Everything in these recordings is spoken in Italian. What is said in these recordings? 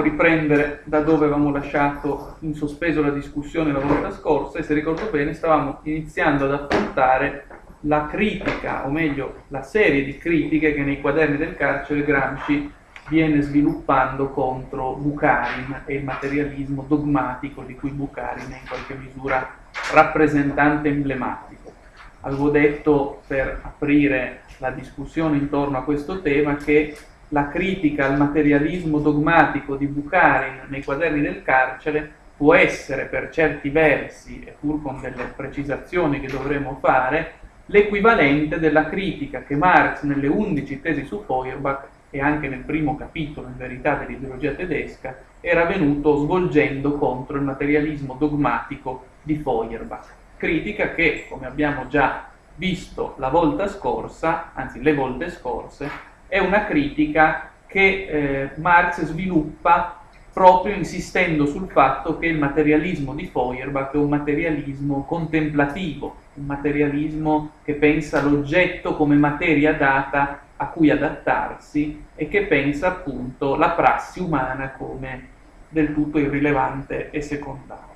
riprendere da dove avevamo lasciato in sospeso la discussione la volta scorsa e se ricordo bene stavamo iniziando ad affrontare la critica, o meglio la serie di critiche che nei quaderni del carcere Gramsci viene sviluppando contro Bukharin e il materialismo dogmatico di cui Bukharin è in qualche misura rappresentante emblematico. Avevo detto per aprire la discussione intorno a questo tema che la critica al materialismo dogmatico di Bukharin nei quaderni del carcere può essere per certi versi, e pur con delle precisazioni che dovremo fare, l'equivalente della critica che Marx nelle undici tesi su Feuerbach e anche nel primo capitolo in verità dell'ideologia tedesca era venuto svolgendo contro il materialismo dogmatico di Feuerbach. Critica che, come abbiamo già visto la volta scorsa, anzi le volte scorse, è una critica che eh, Marx sviluppa proprio insistendo sul fatto che il materialismo di Feuerbach è un materialismo contemplativo, un materialismo che pensa l'oggetto come materia data a cui adattarsi e che pensa appunto la prassi umana come del tutto irrilevante e secondaria.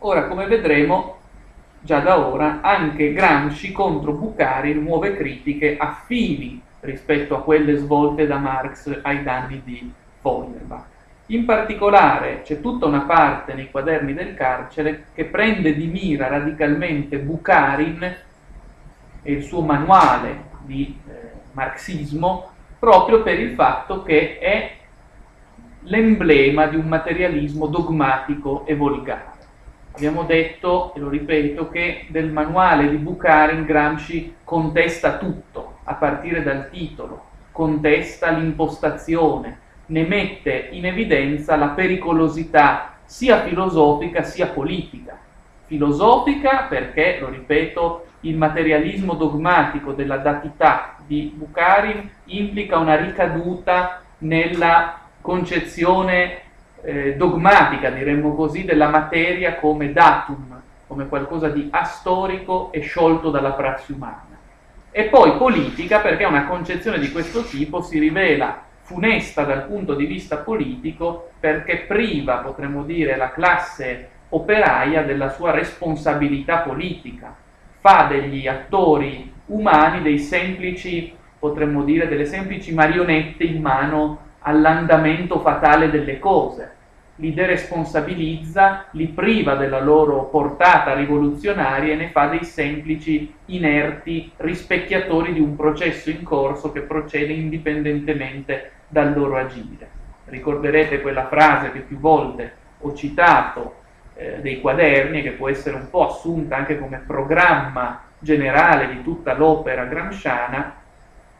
Ora, come vedremo già da ora, anche Gramsci contro Bukharin muove critiche affini rispetto a quelle svolte da Marx ai danni di Feuerbach. In particolare c'è tutta una parte nei quaderni del carcere che prende di mira radicalmente Bukharin e il suo manuale di eh, marxismo proprio per il fatto che è l'emblema di un materialismo dogmatico e volgare. Abbiamo detto, e lo ripeto, che del manuale di Bukharin Gramsci contesta tutto, a partire dal titolo, contesta l'impostazione, ne mette in evidenza la pericolosità sia filosofica sia politica. Filosofica perché, lo ripeto, il materialismo dogmatico della datità di Bukharin implica una ricaduta nella concezione eh, dogmatica, diremmo così, della materia come datum, come qualcosa di astorico e sciolto dalla prassi umana. E poi politica perché una concezione di questo tipo si rivela funesta dal punto di vista politico perché priva, potremmo dire, la classe operaia della sua responsabilità politica, fa degli attori umani dei semplici, potremmo dire, delle semplici marionette in mano all'andamento fatale delle cose, li deresponsabilizza, li priva della loro portata rivoluzionaria e ne fa dei semplici, inerti rispecchiatori di un processo in corso che procede indipendentemente dal loro agire. Ricorderete quella frase che più volte ho citato eh, dei quaderni, che può essere un po' assunta anche come programma generale di tutta l'opera gramsciana,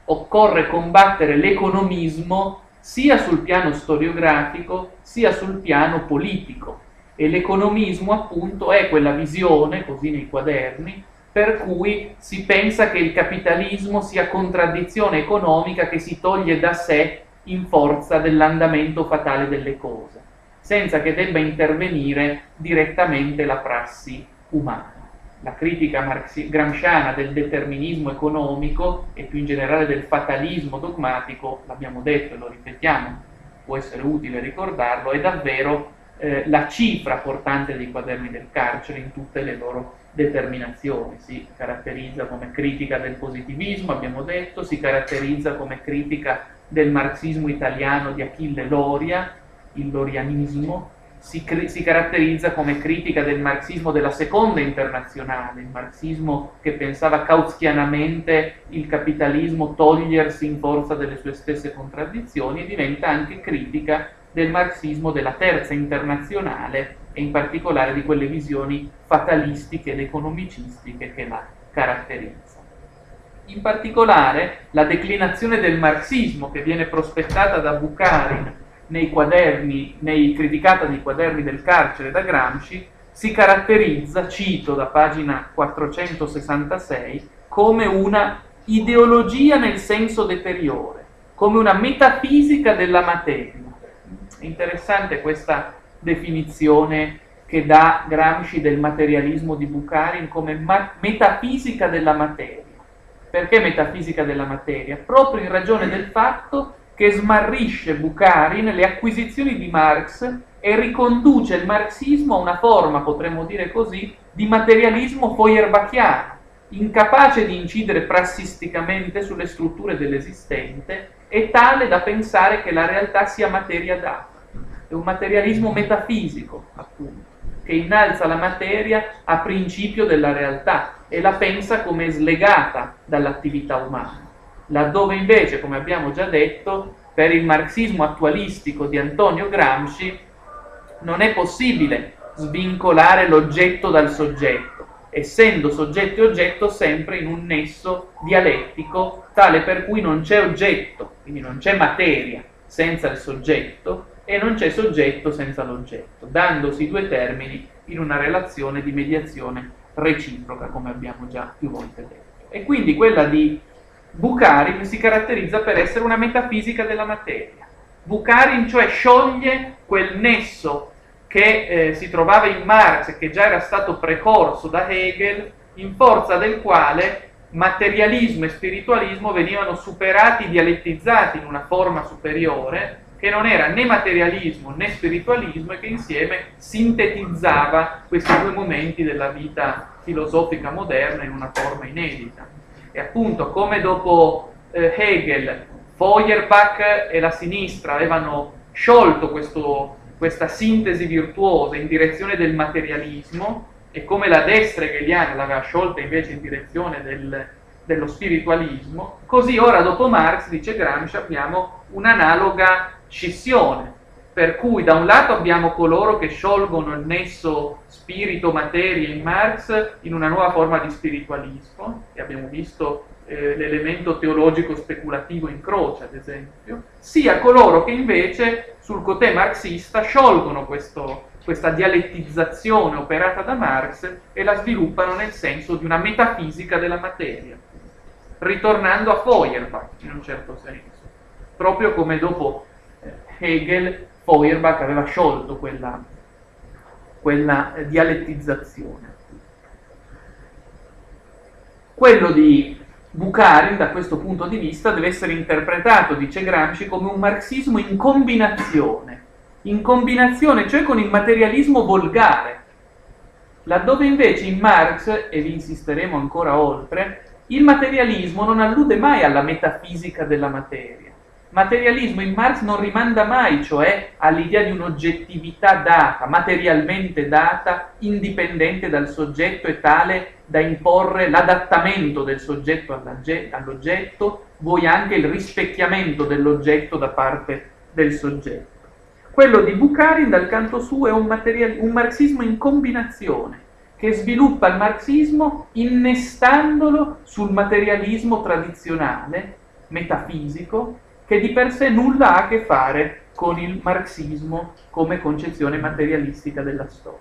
occorre combattere l'economismo sia sul piano storiografico sia sul piano politico. E l'economismo appunto è quella visione, così nei quaderni, per cui si pensa che il capitalismo sia contraddizione economica che si toglie da sé in forza dell'andamento fatale delle cose, senza che debba intervenire direttamente la prassi umana la critica marxi- gramsciana del determinismo economico e più in generale del fatalismo dogmatico, l'abbiamo detto e lo ripetiamo, può essere utile ricordarlo, è davvero eh, la cifra portante dei quaderni del carcere in tutte le loro determinazioni. Si caratterizza come critica del positivismo, abbiamo detto, si caratterizza come critica del marxismo italiano di Achille Loria, il lorianismo, si, si, caratterizza come critica del marxismo della seconda internazionale, il marxismo che pensava kautschianamente il capitalismo togliersi in forza delle sue stesse contraddizioni e diventa anche critica del marxismo della terza internazionale e in particolare di quelle visioni fatalistiche ed economicistiche che la caratterizzano. In particolare la declinazione del marxismo che viene prospettata da Bukharin nei quaderni, nei, criticata nei quaderni del carcere da Gramsci, si caratterizza, cito da pagina 466, come una ideologia nel senso deteriore, come una metafisica della materia. Interessante questa definizione che dà Gramsci del materialismo di Bukharin come ma- metafisica della materia. Perché metafisica della materia? Proprio in ragione del fatto che smarrisce Bukharin le acquisizioni di Marx e riconduce il marxismo a una forma, potremmo dire così, di materialismo feuerbachiano, incapace di incidere prassisticamente sulle strutture dell'esistente e tale da pensare che la realtà sia materia data. È un materialismo metafisico, appunto, che innalza la materia a principio della realtà e la pensa come slegata dall'attività umana, laddove invece, come abbiamo già detto, per il marxismo attualistico di Antonio Gramsci non è possibile svincolare l'oggetto dal soggetto, essendo soggetto e oggetto sempre in un nesso dialettico tale per cui non c'è oggetto, quindi non c'è materia senza il soggetto e non c'è soggetto senza l'oggetto, dandosi due termini in una relazione di mediazione reciproca, come abbiamo già più volte detto. E quindi quella di Bukharin si caratterizza per essere una metafisica della materia. Bukharin cioè scioglie quel nesso che eh, si trovava in Marx e che già era stato precorso da Hegel, in forza del quale materialismo e spiritualismo venivano superati, dialettizzati in una forma superiore, che non era né materialismo né spiritualismo e che insieme sintetizzava questi due momenti della vita filosofica moderna in una forma inedita. E appunto come dopo eh, Hegel, Feuerbach e la sinistra avevano sciolto questo questa sintesi virtuosa in direzione del materialismo e come la destra hegeliana l'aveva sciolta invece in direzione del, dello spiritualismo, così ora dopo Marx, dice Gramsci, abbiamo un'analoga scissione, per cui da un lato abbiamo coloro che sciolgono il nesso spirito-materia in Marx in una nuova forma di spiritualismo, e abbiamo visto eh, l'elemento teologico speculativo in croce, ad esempio, sia coloro che invece sul cotè marxista sciolgono questo, questa dialettizzazione operata da Marx e la sviluppano nel senso di una metafisica della materia, ritornando a Feuerbach in un certo senso, proprio come dopo eh, Hegel Feuerbach aveva sciolto quella, quella dialettizzazione. Quello di Bukharin, da questo punto di vista, deve essere interpretato, dice Gramsci, come un marxismo in combinazione, in combinazione cioè con il materialismo volgare, laddove invece in Marx, e vi insisteremo ancora oltre, il materialismo non allude mai alla metafisica della materia. Materialismo in Marx non rimanda mai, cioè, all'idea di un'oggettività data, materialmente data, indipendente dal soggetto e tale da imporre l'adattamento del soggetto all'oggetto, vuoi anche il rispecchiamento dell'oggetto da parte del soggetto. Quello di Bukharin, dal canto suo, è un, un marxismo in combinazione, che sviluppa il marxismo innestandolo sul materialismo tradizionale, metafisico, che di per sé nulla ha a che fare con il marxismo come concezione materialistica della storia.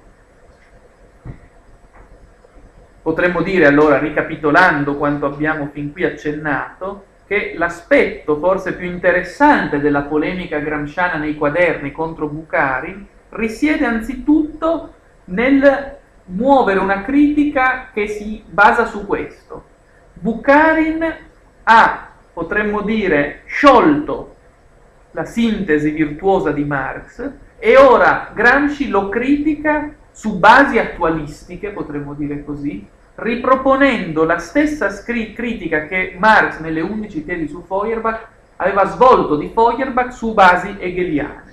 Potremmo dire allora, ricapitolando quanto abbiamo fin qui accennato, che l'aspetto forse più interessante della polemica gramsciana nei quaderni contro Bukharin risiede anzitutto nel muovere una critica che si basa su questo. Bukharin ha, potremmo dire, sciolto la sintesi virtuosa di Marx e ora Gramsci lo critica su basi attualistiche, potremmo dire così, riproponendo la stessa scri- critica che Marx nelle 11 tesi su Feuerbach aveva svolto di Feuerbach su basi hegeliane.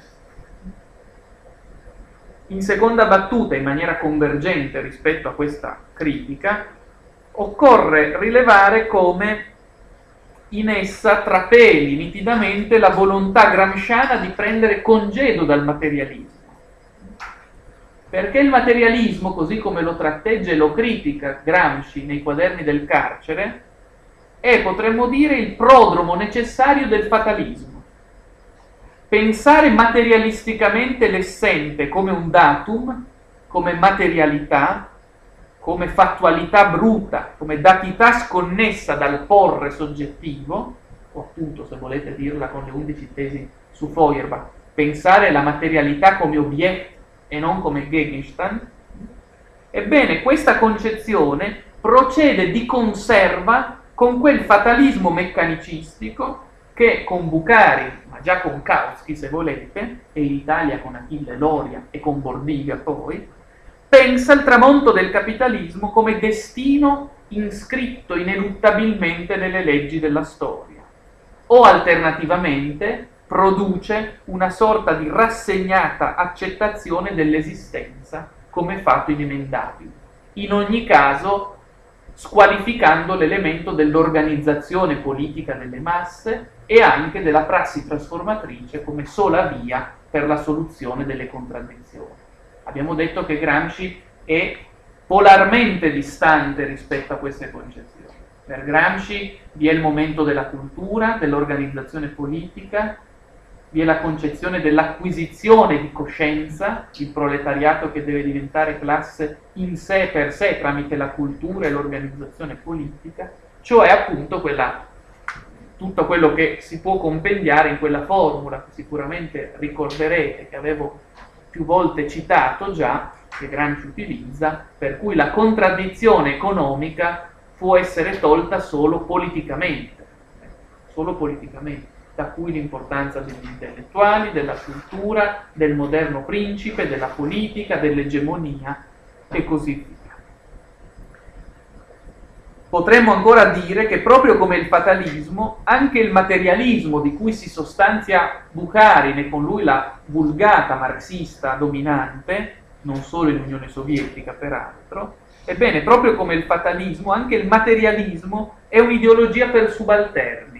In seconda battuta, in maniera convergente rispetto a questa critica, occorre rilevare come in essa trapeli nitidamente la volontà gramsciana di prendere congedo dal materialismo perché il materialismo, così come lo tratteggia e lo critica Gramsci nei quaderni del carcere, è, potremmo dire, il prodromo necessario del fatalismo. Pensare materialisticamente l'essente come un datum, come materialità, come fattualità bruta, come datità sconnessa dal porre soggettivo, o appunto, se volete dirla con le undici tesi su Feuerbach, pensare la materialità come obietto e non come Gegenstand, ebbene questa concezione procede di conserva con quel fatalismo meccanicistico che con Bucari, ma già con Kautsky se volete, e in Italia con Achille Loria e con Bordiga poi, pensa il tramonto del capitalismo come destino inscritto ineluttabilmente nelle leggi della storia, o alternativamente produce una sorta di rassegnata accettazione dell'esistenza come fatto inemendabile. In ogni caso squalificando l'elemento dell'organizzazione politica delle masse e anche della prassi trasformatrice come sola via per la soluzione delle contraddizioni. Abbiamo detto che Gramsci è polarmente distante rispetto a queste concezioni. Per Gramsci vi è il momento della cultura, dell'organizzazione politica, vi è la concezione dell'acquisizione di coscienza, il proletariato che deve diventare classe in sé per sé tramite la cultura e l'organizzazione politica, cioè appunto quella, tutto quello che si può compendiare in quella formula che sicuramente ricorderete, che avevo più volte citato già, che Gramsci utilizza, per cui la contraddizione economica può essere tolta solo politicamente, solo politicamente da cui l'importanza degli intellettuali, della cultura, del moderno principe, della politica, dell'egemonia e così via. Potremmo ancora dire che proprio come il fatalismo, anche il materialismo di cui si sostanzia Bukharin e con lui la vulgata marxista dominante, non solo in Unione Sovietica peraltro, ebbene proprio come il fatalismo, anche il materialismo è un'ideologia per subalterni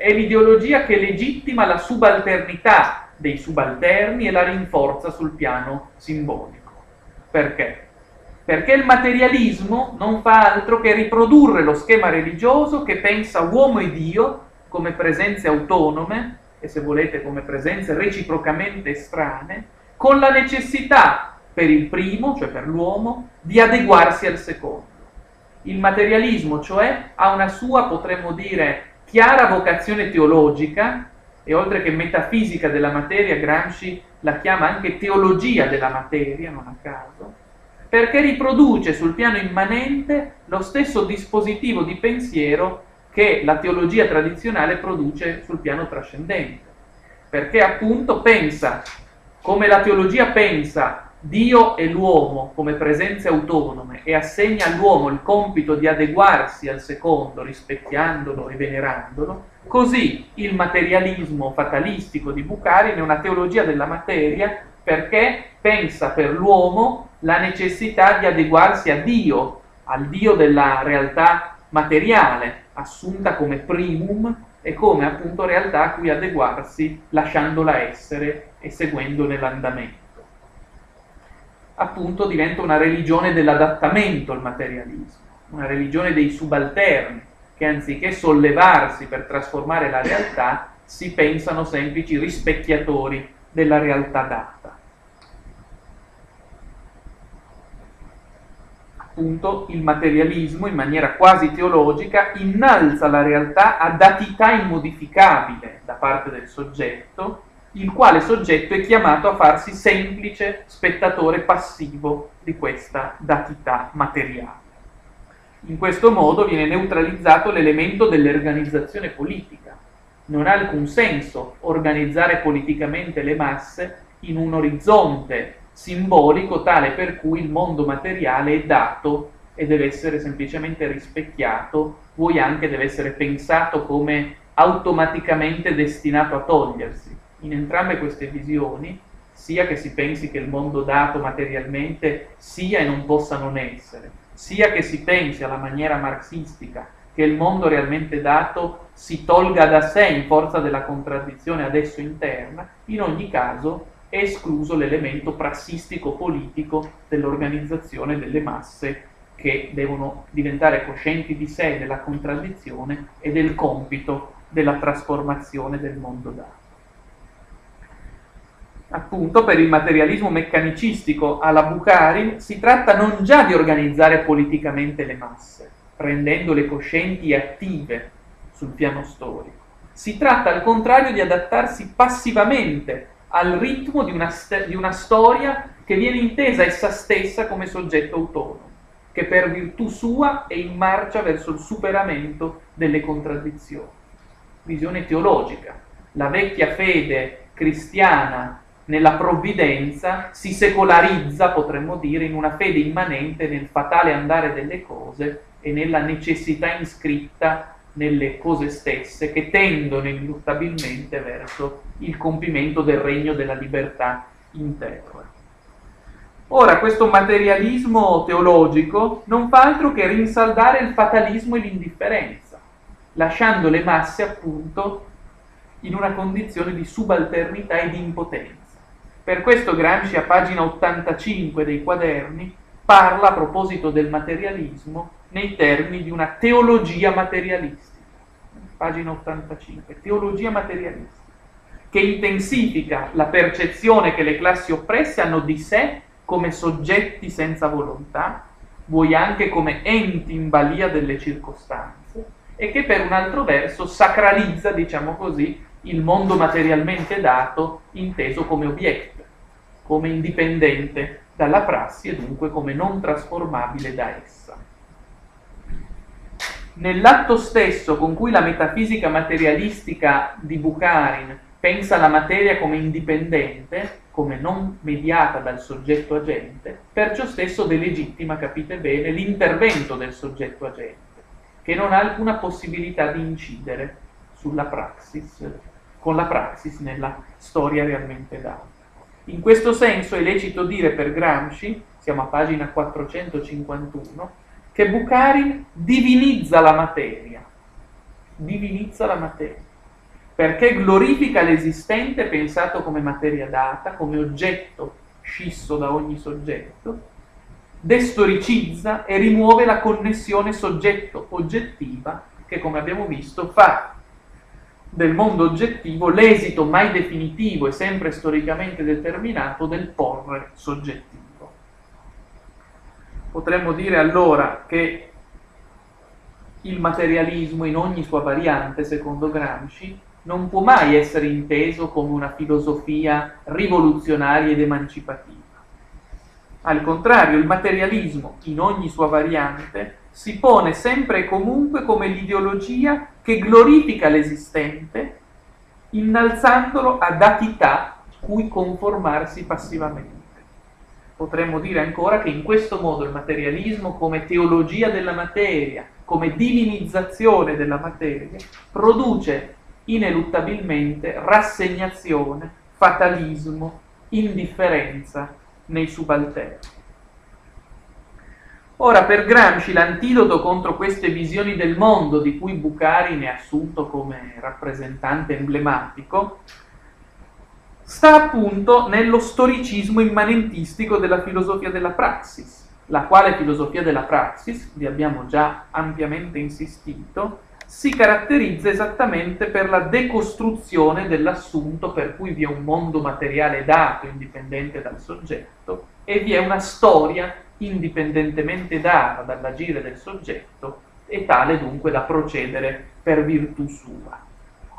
è l'ideologia che legittima la subalternità dei subalterni e la rinforza sul piano simbolico. Perché? Perché il materialismo non fa altro che riprodurre lo schema religioso che pensa uomo e Dio come presenze autonome e se volete come presenze reciprocamente estranee, con la necessità per il primo, cioè per l'uomo, di adeguarsi al secondo. Il materialismo, cioè, ha una sua, potremmo dire, chiara vocazione teologica e oltre che metafisica della materia, Gramsci la chiama anche teologia della materia, non a caso, perché riproduce sul piano immanente lo stesso dispositivo di pensiero che la teologia tradizionale produce sul piano trascendente, perché appunto pensa, come la teologia pensa Dio e l'uomo come presenze autonome e assegna all'uomo il compito di adeguarsi al secondo, rispecchiandolo e venerandolo, così il materialismo fatalistico di Bukharin è una teologia della materia perché pensa per l'uomo la necessità di adeguarsi a Dio, al Dio della realtà materiale, assunta come primum e come appunto realtà a cui adeguarsi lasciandola essere e seguendone l'andamento appunto diventa una religione dell'adattamento al materialismo, una religione dei subalterni, che anziché sollevarsi per trasformare la realtà, si pensano semplici rispecchiatori della realtà data. Appunto, il materialismo, in maniera quasi teologica, innalza la realtà a datità immodificabile da parte del soggetto il quale soggetto è chiamato a farsi semplice spettatore passivo di questa datità materiale. In questo modo viene neutralizzato l'elemento dell'organizzazione politica. Non ha alcun senso organizzare politicamente le masse in un orizzonte simbolico tale per cui il mondo materiale è dato e deve essere semplicemente rispecchiato, vuoi anche deve essere pensato come automaticamente destinato a togliersi. In entrambe queste visioni, sia che si pensi che il mondo dato materialmente sia e non possa non essere, sia che si pensi alla maniera marxistica che il mondo realmente dato si tolga da sé in forza della contraddizione adesso interna, in ogni caso escluso l'elemento prassistico politico dell'organizzazione delle masse che devono diventare coscienti di sé della contraddizione e del compito della trasformazione del mondo dato appunto per il materialismo meccanicistico alla Bukharin, si tratta non già di organizzare politicamente le masse, rendendole coscienti e attive sul piano storico. Si tratta al contrario di adattarsi passivamente al ritmo di una, st- di una storia che viene intesa essa stessa come soggetto autonomo, che per virtù sua è in marcia verso il superamento delle contraddizioni. visione teologica. La vecchia fede cristiana nella provvidenza si secolarizza, potremmo dire, in una fede immanente nel fatale andare delle cose e nella necessità iscritta nelle cose stesse che tendono ineluttabilmente verso il compimento del regno della libertà interiore. Ora, questo materialismo teologico non fa altro che rinsaldare il fatalismo e l'indifferenza, lasciando le masse appunto in una condizione di subalternità e di impotenza. Per questo Gramsci a pagina 85 dei quaderni parla a proposito del materialismo nei termini di una teologia materialistica. Pagina 85, teologia materialistica, che intensifica la percezione che le classi oppresse hanno di sé come soggetti senza volontà, vuoi anche come enti in balia delle circostanze, e che per un altro verso sacralizza, diciamo così, il mondo materialmente dato inteso come obietto, come indipendente dalla prassi e dunque come non trasformabile da essa. Nell'atto stesso con cui la metafisica materialistica di Bukharin pensa la materia come indipendente, come non mediata dal soggetto agente, perciò stesso delegittima, capite bene, l'intervento del soggetto agente, che non ha alcuna possibilità di incidere sulla praxis, con la praxis nella storia realmente data. In questo senso è lecito dire per Gramsci, siamo a pagina 451, che Bukharin divinizza la materia, divinizza la materia perché glorifica l'esistente pensato come materia data, come oggetto scisso da ogni soggetto, destoricizza e rimuove la connessione soggetto-oggettiva che, come abbiamo visto, fa del mondo oggettivo l'esito mai definitivo e sempre storicamente determinato del porre soggettivo. Potremmo dire allora che il materialismo in ogni sua variante, secondo Gramsci, non può mai essere inteso come una filosofia rivoluzionaria ed emancipativa. Al contrario, il materialismo, in ogni sua variante, si pone sempre e comunque come l'ideologia che glorifica l'esistente, innalzandolo ad atità cui conformarsi passivamente. Potremmo dire ancora che in questo modo il materialismo, come teologia della materia, come divinizzazione della materia, produce ineluttabilmente rassegnazione, fatalismo, indifferenza nei subalterni. Ora, per Gramsci l'antidoto contro queste visioni del mondo di cui Bucari è assunto come rappresentante emblematico sta appunto nello storicismo immanentistico della filosofia della praxis, la quale filosofia della praxis, vi abbiamo già ampiamente insistito, si caratterizza esattamente per la decostruzione dell'assunto per cui vi è un mondo materiale dato indipendente dal soggetto e vi è una storia indipendentemente data dall'agire del soggetto e tale dunque da procedere per virtù sua.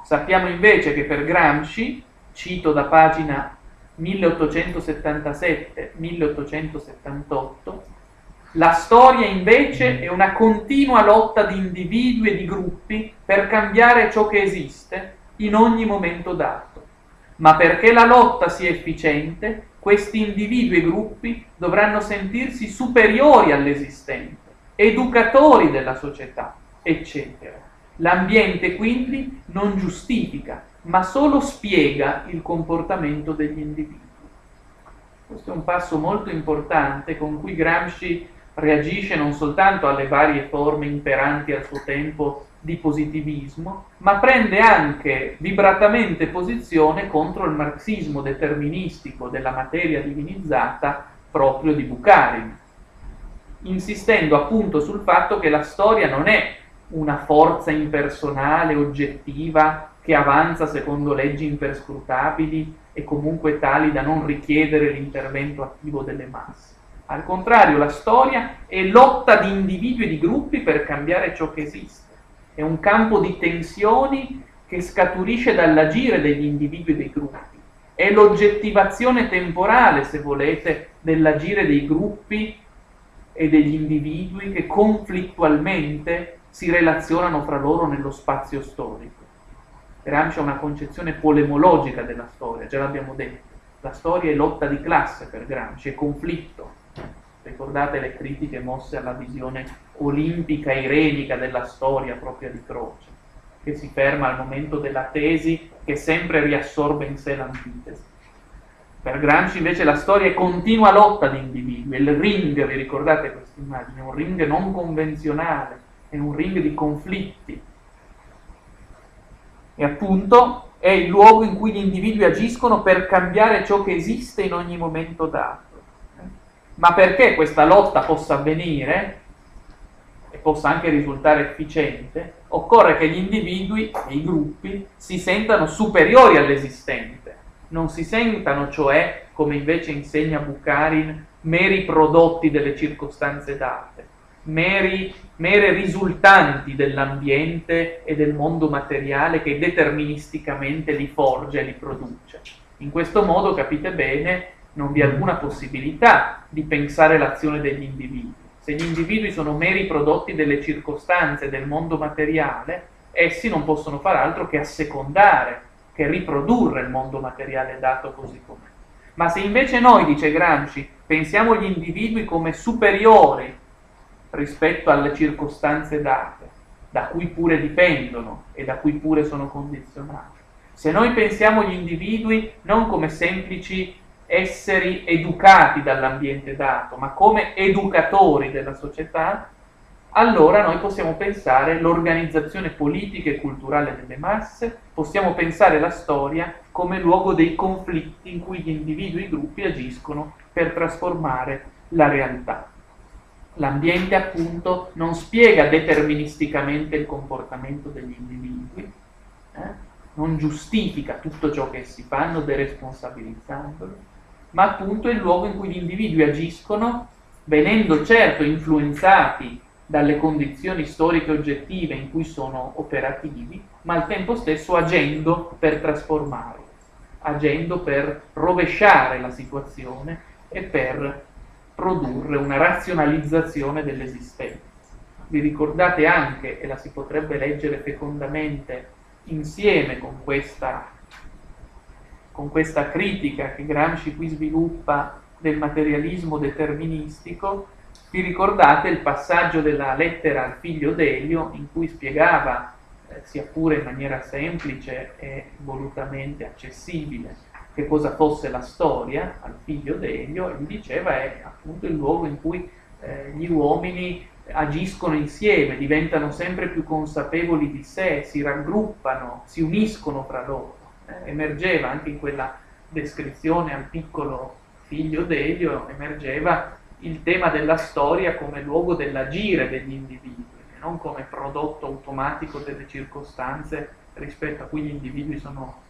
Sappiamo invece che per Gramsci, cito da pagina 1877-1878, la storia invece è una continua lotta di individui e di gruppi per cambiare ciò che esiste in ogni momento dato. Ma perché la lotta sia efficiente, questi individui e gruppi dovranno sentirsi superiori all'esistente, educatori della società, eccetera. L'ambiente quindi non giustifica, ma solo spiega il comportamento degli individui. Questo è un passo molto importante con cui Gramsci reagisce non soltanto alle varie forme imperanti al suo tempo di positivismo, ma prende anche vibratamente posizione contro il marxismo deterministico della materia divinizzata proprio di Bukharin, insistendo appunto sul fatto che la storia non è una forza impersonale, oggettiva, che avanza secondo leggi imperscrutabili e comunque tali da non richiedere l'intervento attivo delle masse al contrario, la storia è lotta di individui e di gruppi per cambiare ciò che esiste. È un campo di tensioni che scaturisce dall'agire degli individui e dei gruppi. È l'oggettivazione temporale, se volete, dell'agire dei gruppi e degli individui che conflittualmente si relazionano fra loro nello spazio storico. Gramsci ha una concezione polemologica della storia, già l'abbiamo detto. La storia è lotta di classe per Gramsci, è conflitto. Ricordate le critiche mosse alla visione olimpica irenica della storia propria di Croce, che si ferma al momento della tesi che sempre riassorbe in sé l'antitesi. Per Gramsci invece la storia è continua lotta di individui, il ring, vi ricordate questa immagine, è un ring non convenzionale, è un ring di conflitti. E appunto è il luogo in cui gli individui agiscono per cambiare ciò che esiste in ogni momento dato. Ma perché questa lotta possa avvenire e possa anche risultare efficiente, occorre che gli individui e i gruppi si sentano superiori all'esistente non si sentano cioè, come invece insegna Bukharin, meri prodotti delle circostanze date, meri, mere risultanti dell'ambiente e del mondo materiale che deterministicamente li forge e li produce. In questo modo, capite bene, non vi è alcuna possibilità di pensare l'azione degli individui. Se gli individui sono meri prodotti delle circostanze del mondo materiale, essi non possono far altro che assecondare che riprodurre il mondo materiale dato così com'è. Ma se invece noi, dice Gramsci, pensiamo gli individui come superiori rispetto alle circostanze date, da cui pure dipendono e da cui pure sono condizionati, se noi pensiamo gli individui non come semplici esseri educati dall'ambiente dato, ma come educatori della società, allora noi possiamo pensare l'organizzazione politica e culturale delle masse, possiamo pensare la storia come luogo dei conflitti in cui gli individui e i gruppi agiscono per trasformare la realtà. L'ambiente appunto non spiega deterministicamente il comportamento degli individui, eh? non giustifica tutto ciò che essi fanno deresponsabilizzandolo, ma appunto è il luogo in cui gli individui agiscono venendo certo influenzati dalle condizioni storiche oggettive in cui sono operativi, ma al tempo stesso agendo per trasformarle, agendo per rovesciare la situazione e per produrre una razionalizzazione dell'esistenza. Vi ricordate anche, e la si potrebbe leggere fecondamente insieme con questa, con questa critica che Gramsci qui sviluppa del materialismo deterministico, vi ricordate il passaggio della lettera al figlio d'Elio in cui spiegava, eh, sia pure in maniera semplice e volutamente accessibile, che cosa fosse la storia al figlio d'Elio gli diceva è appunto il luogo in cui eh, gli uomini agiscono insieme, diventano sempre più consapevoli di sé, si raggruppano, si uniscono fra loro. Eh, emergeva anche in quella descrizione al piccolo figlio d'Elio, emergeva il tema della storia come luogo dell'agire degli individui, non come prodotto automatico delle circostanze rispetto a cui gli individui sono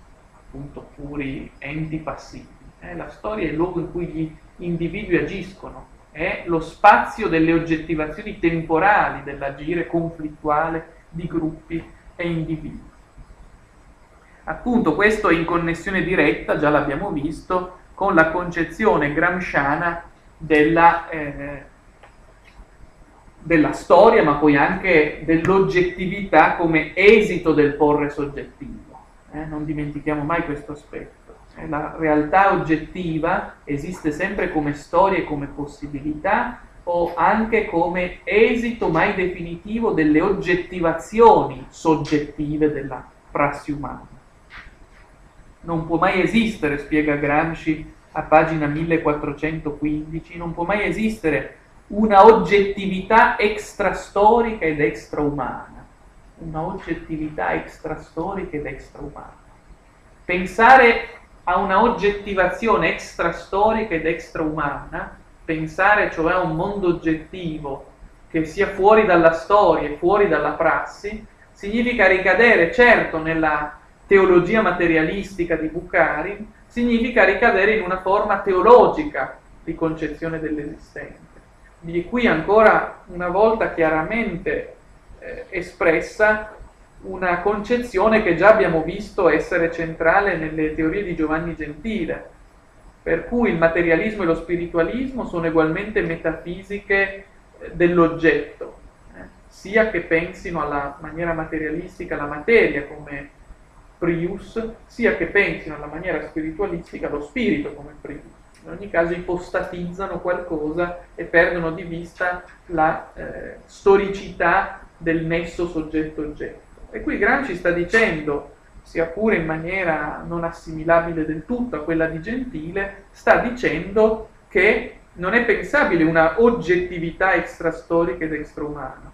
appunto puri enti passivi. Eh, la storia è il luogo in cui gli individui agiscono, è lo spazio delle oggettivazioni temporali dell'agire conflittuale di gruppi e individui. Appunto questo è in connessione diretta, già l'abbiamo visto, con la concezione gramsciana della, eh, della storia, ma poi anche dell'oggettività come esito del porre soggettivo. Eh, non dimentichiamo mai questo aspetto. Eh, la realtà oggettiva esiste sempre come storia e come possibilità o anche come esito mai definitivo delle oggettivazioni soggettive della prassi umana. Non può mai esistere, spiega Gramsci, a pagina 1415, non può mai esistere una oggettività extrastorica ed extraumana. Una oggettività extrastorica ed extraumana. Pensare a una oggettivazione extrastorica ed extraumana, pensare cioè a un mondo oggettivo che sia fuori dalla storia e fuori dalla prassi, significa ricadere certo nella teologia materialistica di Bukharin, significa ricadere in una forma teologica di concezione dell'esistente. Di qui ancora una volta chiaramente eh, espressa una concezione che già abbiamo visto essere centrale nelle teorie di Giovanni Gentile, per cui il materialismo e lo spiritualismo sono ugualmente metafisiche eh, dell'oggetto, eh, sia che pensino alla maniera materialistica la materia come prius, sia che pensino alla maniera spiritualistica lo spirito come prius. In ogni caso ipostatizzano qualcosa e perdono di vista la eh, storicità del nesso soggetto-oggetto. E qui Gramsci sta dicendo, sia pure in maniera non assimilabile del tutto a quella di Gentile, sta dicendo che non è pensabile una oggettività extrastorica ed extraumana,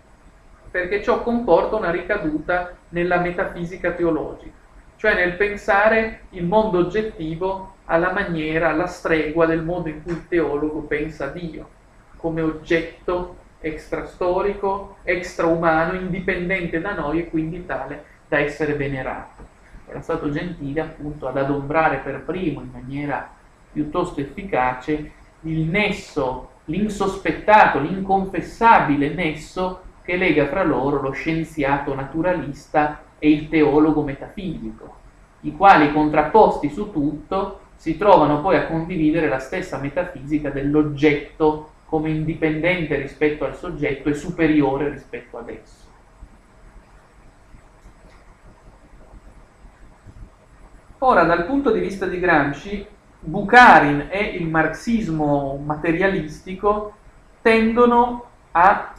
perché ciò comporta una ricaduta nella metafisica teologica, cioè nel pensare il mondo oggettivo alla maniera, alla stregua del modo in cui il teologo pensa a Dio, come oggetto extrastorico, extraumano, indipendente da noi e quindi tale da essere venerato. Era stato gentile appunto ad adombrare per primo in maniera piuttosto efficace il nesso, l'insospettato, l'inconfessabile nesso che lega fra loro lo scienziato naturalista e il teologo metafisico, i quali contrapposti su tutto si trovano poi a condividere la stessa metafisica dell'oggetto come indipendente rispetto al soggetto e superiore rispetto ad esso. Ora, dal punto di vista di Gramsci, Bukharin e il marxismo materialistico tendono a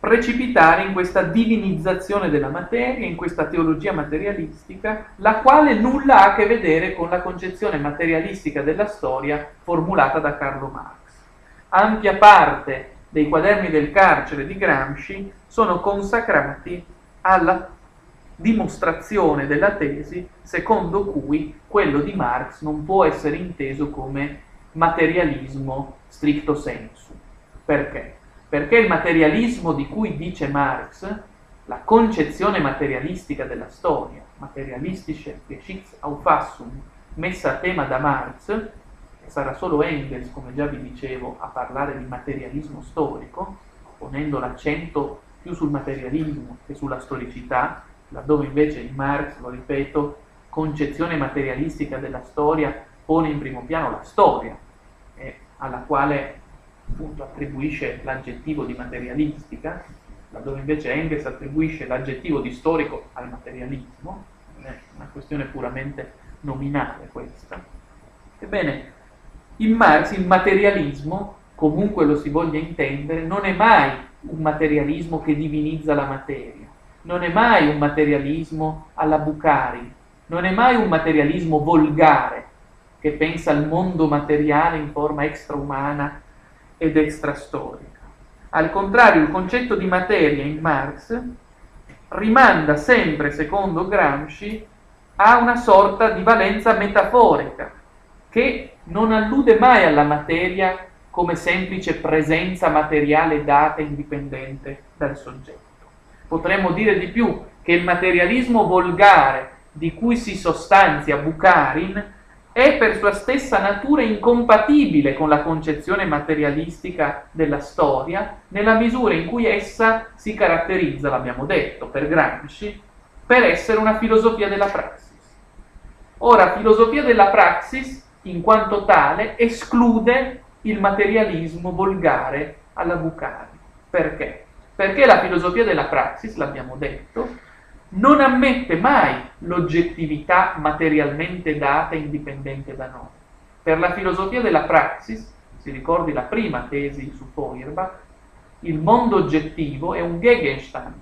precipitare in questa divinizzazione della materia, in questa teologia materialistica, la quale nulla ha a che vedere con la concezione materialistica della storia formulata da Carlo Marx. Ampia parte dei quaderni del carcere di Gramsci sono consacrati alla dimostrazione della tesi secondo cui quello di Marx non può essere inteso come materialismo stricto sensu. Perché? Perché il materialismo di cui dice Marx, la concezione materialistica della storia, materialistische Geschichtsauffassung, messa a tema da Marx, sarà solo Engels, come già vi dicevo, a parlare di materialismo storico, ponendo l'accento più sul materialismo che sulla storicità, laddove invece in Marx, lo ripeto, concezione materialistica della storia pone in primo piano la storia, eh, alla quale appunto attribuisce l'aggettivo di materialistica, laddove invece Engels attribuisce l'aggettivo di storico al materialismo, è una questione puramente nominale questa. Ebbene, in Marx il materialismo, comunque lo si voglia intendere, non è mai un materialismo che divinizza la materia, non è mai un materialismo alla Bucari, non è mai un materialismo volgare che pensa al mondo materiale in forma extraumana ed extrastorica. Al contrario, il concetto di materia in Marx rimanda sempre, secondo Gramsci, a una sorta di valenza metaforica, che non allude mai alla materia come semplice presenza materiale data indipendente dal soggetto. Potremmo dire di più che il materialismo volgare di cui si sostanzia Bukharin è per sua stessa natura incompatibile con la concezione materialistica della storia, nella misura in cui essa si caratterizza, l'abbiamo detto, per Gramsci, per essere una filosofia della praxis. Ora, filosofia della praxis, in quanto tale, esclude il materialismo volgare alla Bucari. Perché? Perché la filosofia della praxis, l'abbiamo detto, non ammette mai l'oggettività materialmente data indipendente da noi. Per la filosofia della praxis, si ricordi la prima tesi su Feuerbach, il mondo oggettivo è un Gegenstand,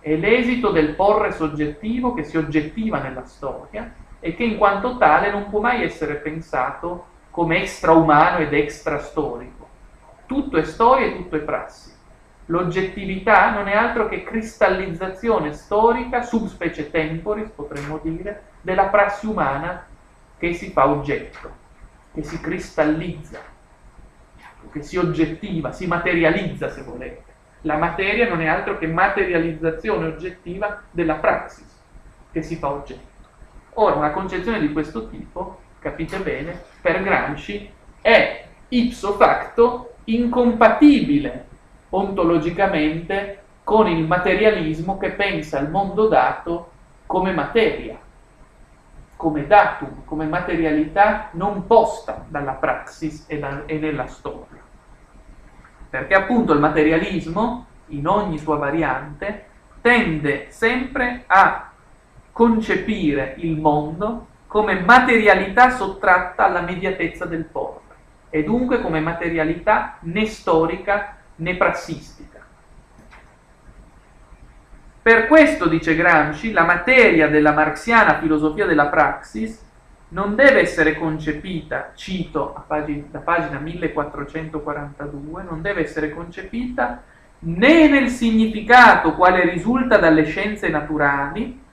è l'esito del porre soggettivo che si oggettiva nella storia e che in quanto tale non può mai essere pensato come extraumano ed extrastorico. Tutto è storia e tutto è prassi. L'oggettività non è altro che cristallizzazione storica, subspecie temporis, potremmo dire, della prassi umana che si fa oggetto, che si cristallizza, che si oggettiva, si materializza se volete. La materia non è altro che materializzazione oggettiva della praxis che si fa oggetto. Ora, una concezione di questo tipo, capite bene, per Gramsci è ipso facto incompatibile ontologicamente con il materialismo che pensa il mondo dato come materia, come datum, come materialità non posta dalla praxis e, da, e nella storia. Perché appunto il materialismo, in ogni sua variante, tende sempre a concepire il mondo come materialità sottratta alla mediatezza del porre e dunque come materialità né storica né prassistica. Per questo, dice Gramsci, la materia della marxiana filosofia della praxis non deve essere concepita, cito pagina, da pagina 1442, non deve essere concepita né nel significato quale risulta dalle scienze naturali,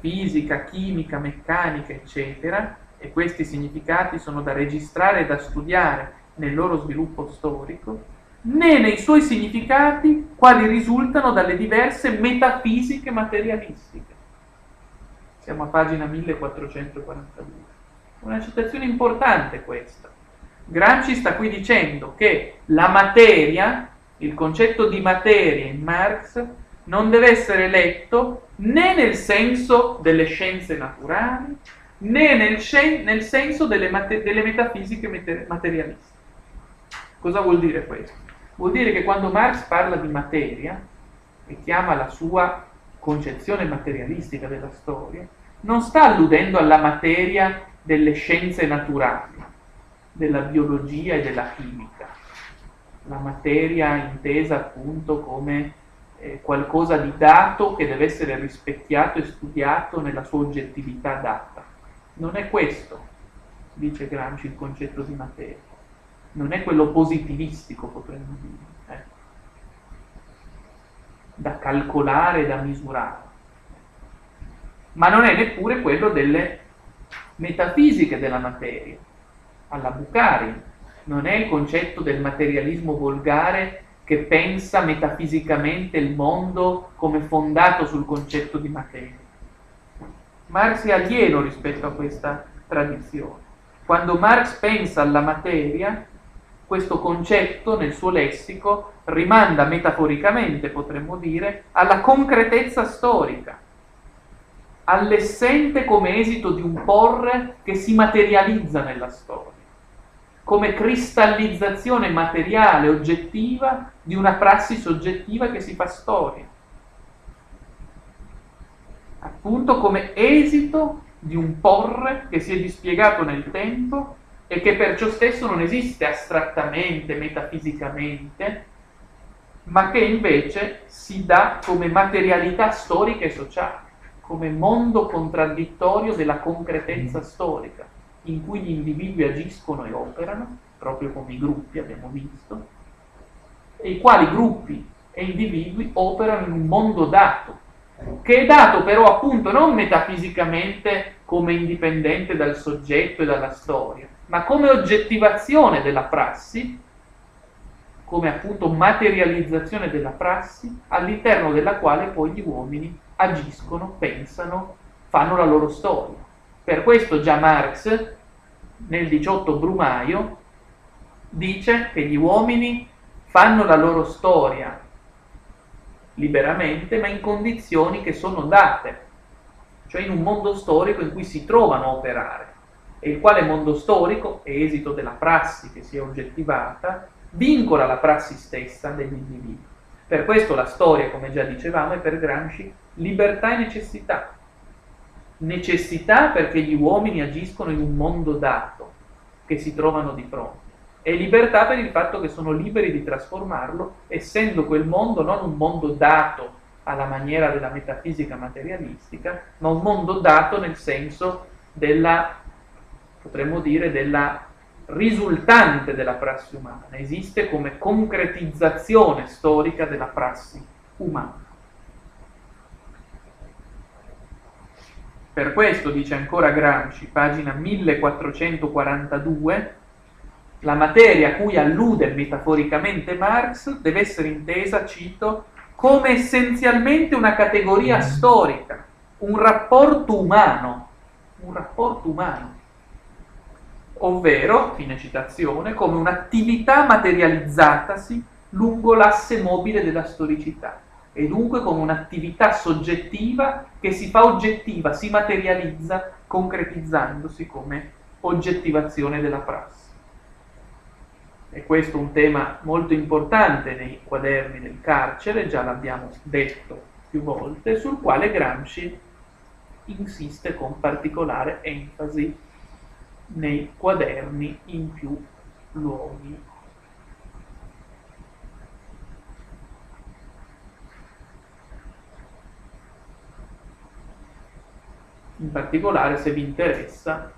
fisica, chimica, meccanica, eccetera, e questi significati sono da registrare e da studiare nel loro sviluppo storico, né nei suoi significati quali risultano dalle diverse metafisiche materialistiche. Siamo a pagina 1442. Una citazione importante questa. Gramsci sta qui dicendo che la materia, il concetto di materia in Marx, non deve essere letto né nel senso delle scienze naturali, né nel, scien- nel senso delle, mate- delle metafisiche mater- materialiste. Cosa vuol dire questo? Vuol dire che quando Marx parla di materia e chiama la sua concezione materialistica della storia, non sta alludendo alla materia delle scienze naturali, della biologia e della chimica, la materia intesa appunto come eh, qualcosa di dato che deve essere rispecchiato e studiato nella sua oggettività data. Non è questo, dice Gramsci, il concetto di materia. Non è quello positivistico, potremmo dire, eh? da calcolare da misurare. Ma non è neppure quello delle metafisiche della materia, alla Bucari. Non è il concetto del materialismo volgare che pensa metafisicamente il mondo come fondato sul concetto di materia. Marx è alieno rispetto a questa tradizione. Quando Marx pensa alla materia, questo concetto nel suo lessico rimanda metaforicamente, potremmo dire, alla concretezza storica, all'essente come esito di un porre che si materializza nella storia, come cristallizzazione materiale, oggettiva di una prassi soggettiva che si fa storia, appunto come esito di un porre che si è dispiegato nel tempo e che perciò stesso non esiste astrattamente, metafisicamente, ma che invece si dà come materialità storica e sociale come mondo contraddittorio della concretezza mm. storica, in cui gli individui agiscono e operano, proprio come i gruppi abbiamo visto, i quali gruppi e individui operano in un mondo dato, che è dato però appunto non metafisicamente come indipendente dal soggetto e dalla storia, ma come oggettivazione della prassi, come appunto materializzazione della prassi, all'interno della quale poi gli uomini agiscono, pensano, fanno la loro storia. Per questo già Marx nel 18 Brumaio dice che gli uomini fanno la loro storia liberamente, ma in condizioni che sono date, cioè in un mondo storico in cui si trovano a operare, e il quale mondo storico, esito della prassi che si è oggettivata, vincola la prassi stessa degli individui. Per questo la storia, come già dicevamo, è per Gramsci libertà e necessità. Necessità perché gli uomini agiscono in un mondo dato che si trovano di fronte e libertà per il fatto che sono liberi di trasformarlo, essendo quel mondo non un mondo dato alla maniera della metafisica materialistica, ma un mondo dato nel senso della, potremmo dire, della risultante della prassi umana, esiste come concretizzazione storica della prassi umana. Per questo, dice ancora Gramsci, pagina 1442, la materia a cui allude metaforicamente Marx deve essere intesa, cito, come essenzialmente una categoria storica, un rapporto umano, un rapporto umano ovvero, fine citazione, come un'attività materializzatasi lungo l'asse mobile della storicità e dunque come un'attività soggettiva che si fa oggettiva, si materializza concretizzandosi come oggettivazione della prassi. E questo è un tema molto importante nei quaderni del carcere, già l'abbiamo detto più volte, sul quale Gramsci insiste con particolare enfasi nei quaderni in più luoghi. In particolare, se vi interessa,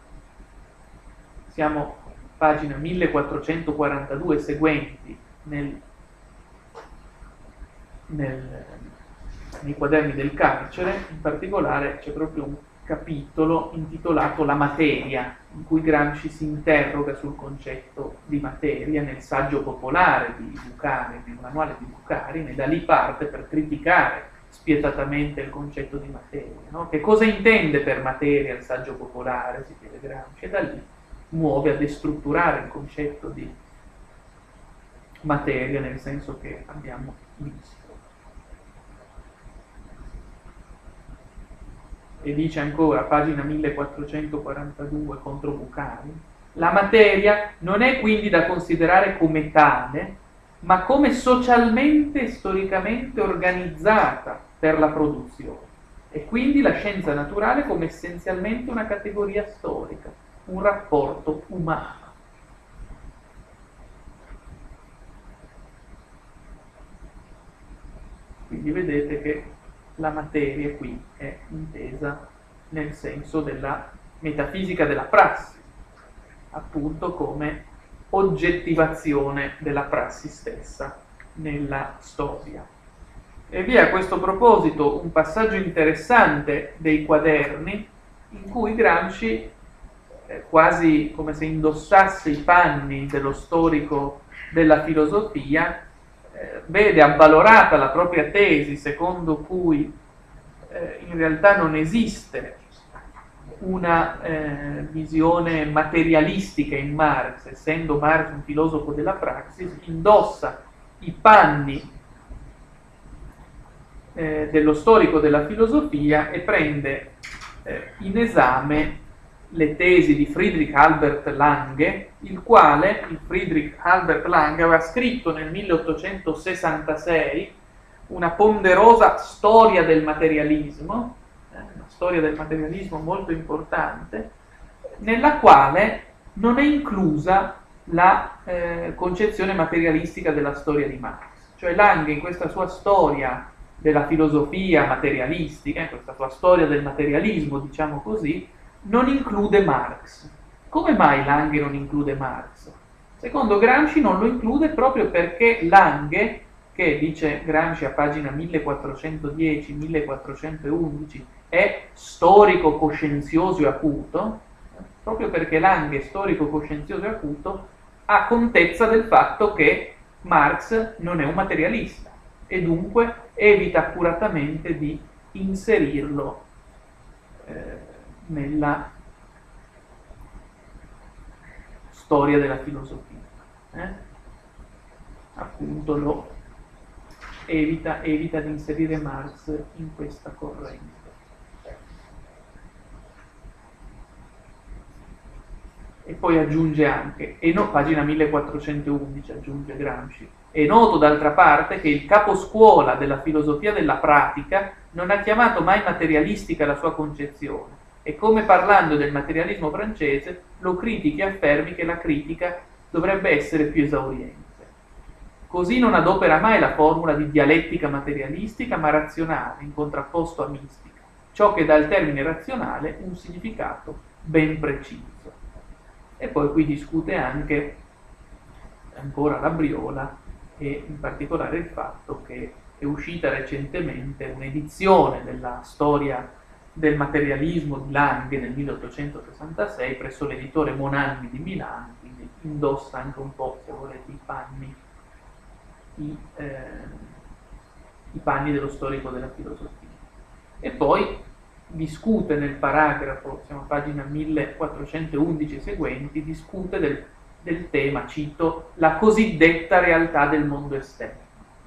siamo pagina 1442 seguenti nel, nel, nei quaderni del carcere, in particolare c'è proprio un capitolo intitolato La materia, in cui Gramsci si interroga sul concetto di materia nel saggio popolare di Bucari, nel manuale di Bucari, e da lì parte per criticare spietatamente il concetto di materia. No? Che cosa intende per materia il saggio popolare, si chiede Gramsci, e da lì muove a destrutturare il concetto di materia nel senso che abbiamo visto. E dice ancora, pagina 1442 contro Bucari, la materia non è quindi da considerare come tale, ma come socialmente e storicamente organizzata per la produzione, e quindi la scienza naturale come essenzialmente una categoria storica, un rapporto umano. Quindi vedete che la materia qui è intesa nel senso della metafisica della prassi, appunto come oggettivazione della prassi stessa nella storia. E vi è a questo proposito un passaggio interessante dei quaderni in cui Gramsci, quasi come se indossasse i panni dello storico della filosofia, eh, vede avvalorata la propria tesi secondo cui eh, in realtà non esiste una eh, visione materialistica in Marx, essendo Marx un filosofo della praxis, indossa i panni eh, dello storico della filosofia e prende eh, in esame le tesi di Friedrich Albert Lange, il quale, il Friedrich Albert Lange, aveva scritto nel 1866 una ponderosa storia del materialismo, eh, una storia del materialismo molto importante, nella quale non è inclusa la eh, concezione materialistica della storia di Marx. Cioè Lange in questa sua storia della filosofia materialistica, in questa sua storia del materialismo, diciamo così, non include Marx. Come mai Lange non include Marx? Secondo Gramsci non lo include proprio perché Lange, che dice Gramsci a pagina 1410-1411, è storico coscienzioso e acuto, proprio perché Lange è storico coscienzioso e acuto, ha contezza del fatto che Marx non è un materialista e dunque evita accuratamente di inserirlo eh, nella storia della filosofia. Eh? Appunto lo evita, evita di inserire Marx in questa corrente. E poi aggiunge anche, e no, pagina 1411 aggiunge Gramsci, è noto d'altra parte che il caposcuola della filosofia della pratica non ha chiamato mai materialistica la sua concezione, e come parlando del materialismo francese lo critichi e affermi che la critica dovrebbe essere più esauriente. Così non adopera mai la formula di dialettica materialistica ma razionale, in contrapposto a mistica, ciò che dà al termine razionale un significato ben preciso. E poi qui discute anche ancora la Briola e in particolare il fatto che è uscita recentemente un'edizione della storia del materialismo di Lange nel 1866 presso l'editore Monanni di Milano, quindi indossa anche un po', se volete, i panni, i, eh, i panni dello storico della filosofia. E poi discute nel paragrafo, siamo a pagina 1411 seguenti, discute del, del tema, cito, la cosiddetta realtà del mondo esterno.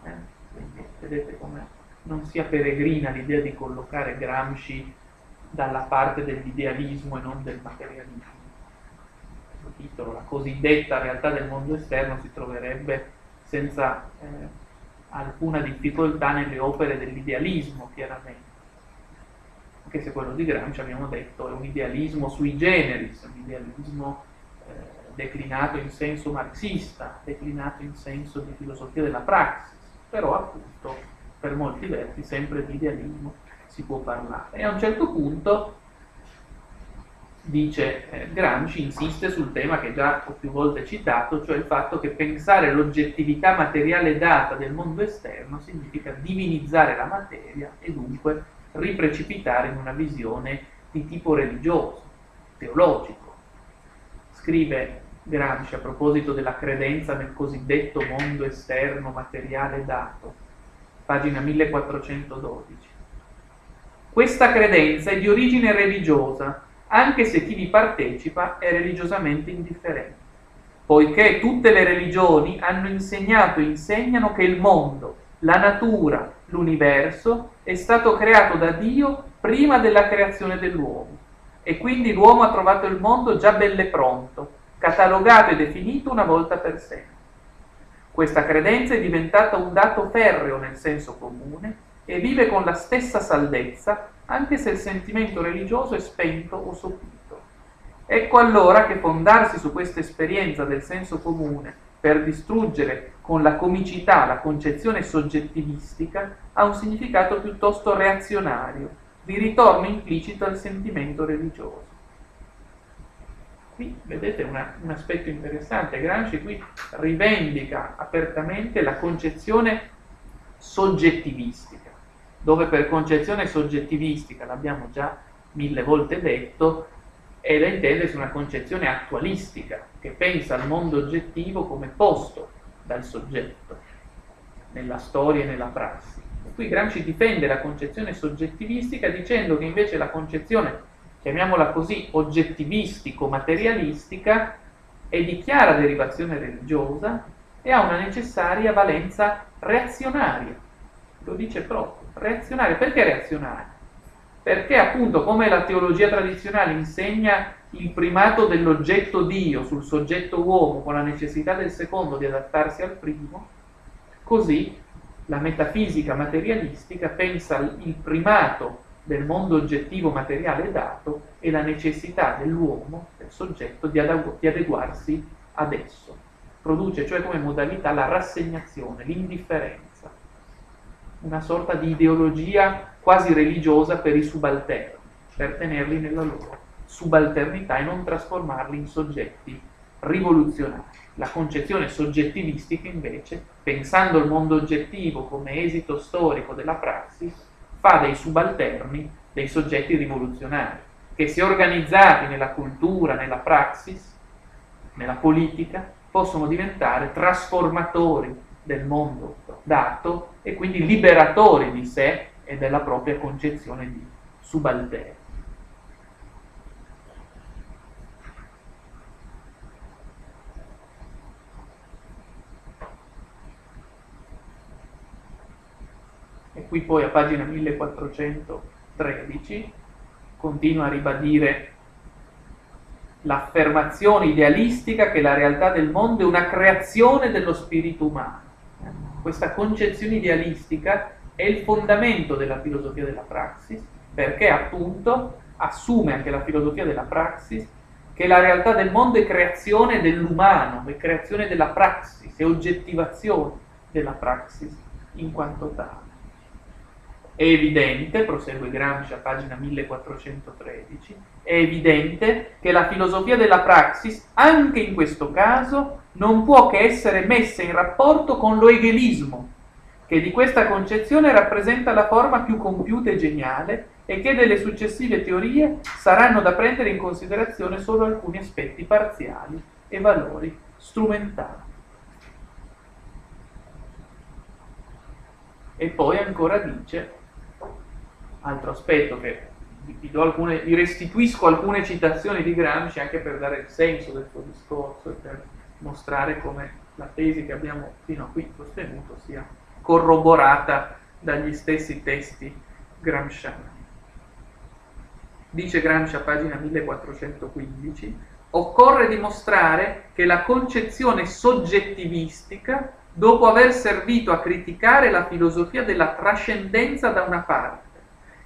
Eh? Quindi vedete come non sia peregrina l'idea di collocare Gramsci dalla parte dell'idealismo e non del materialismo. Il titolo, la cosiddetta realtà del mondo esterno, si troverebbe senza eh, alcuna difficoltà nelle opere dell'idealismo, chiaramente. anche se quello di Gramsci abbiamo detto è un idealismo sui generis, un idealismo eh, declinato in senso marxista, declinato in senso di filosofia della praxis, però appunto per molti versi sempre di idealismo si può parlare. E a un certo punto dice eh, Gramsci, insiste sul tema che già ho più volte citato, cioè il fatto che pensare l'oggettività materiale data del mondo esterno significa divinizzare la materia e dunque riprecipitare in una visione di tipo religioso, teologico. Scrive Gramsci a proposito della credenza nel cosiddetto mondo esterno materiale dato, pagina 1412. Questa credenza è di origine religiosa, anche se chi vi partecipa è religiosamente indifferente, poiché tutte le religioni hanno insegnato e insegnano che il mondo, la natura, l'universo è stato creato da Dio prima della creazione dell'uomo e quindi l'uomo ha trovato il mondo già belle pronto, catalogato e definito una volta per sempre. Questa credenza è diventata un dato ferreo nel senso comune e vive con la stessa saldezza anche se il sentimento religioso è spento o sopito. Ecco allora che fondarsi su questa esperienza del senso comune per distruggere con la comicità la concezione soggettivistica ha un significato piuttosto reazionario, di ritorno implicito al sentimento religioso. Qui vedete una, un aspetto interessante, Gramsci qui rivendica apertamente la concezione soggettivistica dove per concezione soggettivistica, l'abbiamo già mille volte detto, è da intendersi una concezione attualistica, che pensa al mondo oggettivo come posto dal soggetto, nella storia e nella prassi. E qui Gramsci difende la concezione soggettivistica dicendo che invece la concezione, chiamiamola così, oggettivistico-materialistica, è di chiara derivazione religiosa e ha una necessaria valenza reazionaria. Lo dice proprio reazionaria. Perché reazionaria? Perché appunto come la teologia tradizionale insegna il primato dell'oggetto Dio sul soggetto uomo con la necessità del secondo di adattarsi al primo, così la metafisica materialistica pensa il primato del mondo oggettivo materiale dato e la necessità dell'uomo, del soggetto, di, adeguarsi ad esso. Produce cioè come modalità la rassegnazione, l'indifferenza una sorta di ideologia quasi religiosa per i subalterni, per tenerli nella loro subalternità e non trasformarli in soggetti rivoluzionari. La concezione soggettivistica invece, pensando il mondo oggettivo come esito storico della praxis, fa dei subalterni dei soggetti rivoluzionari, che se organizzati nella cultura, nella praxis, nella politica, possono diventare trasformatori del mondo dato e quindi liberatori di sé e della propria concezione di subalterno. E qui poi a pagina 1413 continua a ribadire l'affermazione idealistica che la realtà del mondo è una creazione dello spirito umano questa concezione idealistica è il fondamento della filosofia della praxis, perché appunto assume anche la filosofia della praxis che la realtà del mondo è creazione dell'umano, è creazione della praxis, è oggettivazione della praxis in quanto tale. È evidente, prosegue Gramsci a pagina 1413, è evidente che la filosofia della praxis, anche in questo caso, non può che essere messa in rapporto con lo egelismo, che di questa concezione rappresenta la forma più compiuta e geniale e che delle successive teorie saranno da prendere in considerazione solo alcuni aspetti parziali e valori strumentali. E poi ancora dice altro aspetto che vi, alcune, vi restituisco alcune citazioni di Gramsci anche per dare il senso del suo discorso e per mostrare come la tesi che abbiamo fino a qui sostenuto sia corroborata dagli stessi testi gramsciani. Dice Gramsci a pagina 1415, occorre dimostrare che la concezione soggettivistica, dopo aver servito a criticare la filosofia della trascendenza da una parte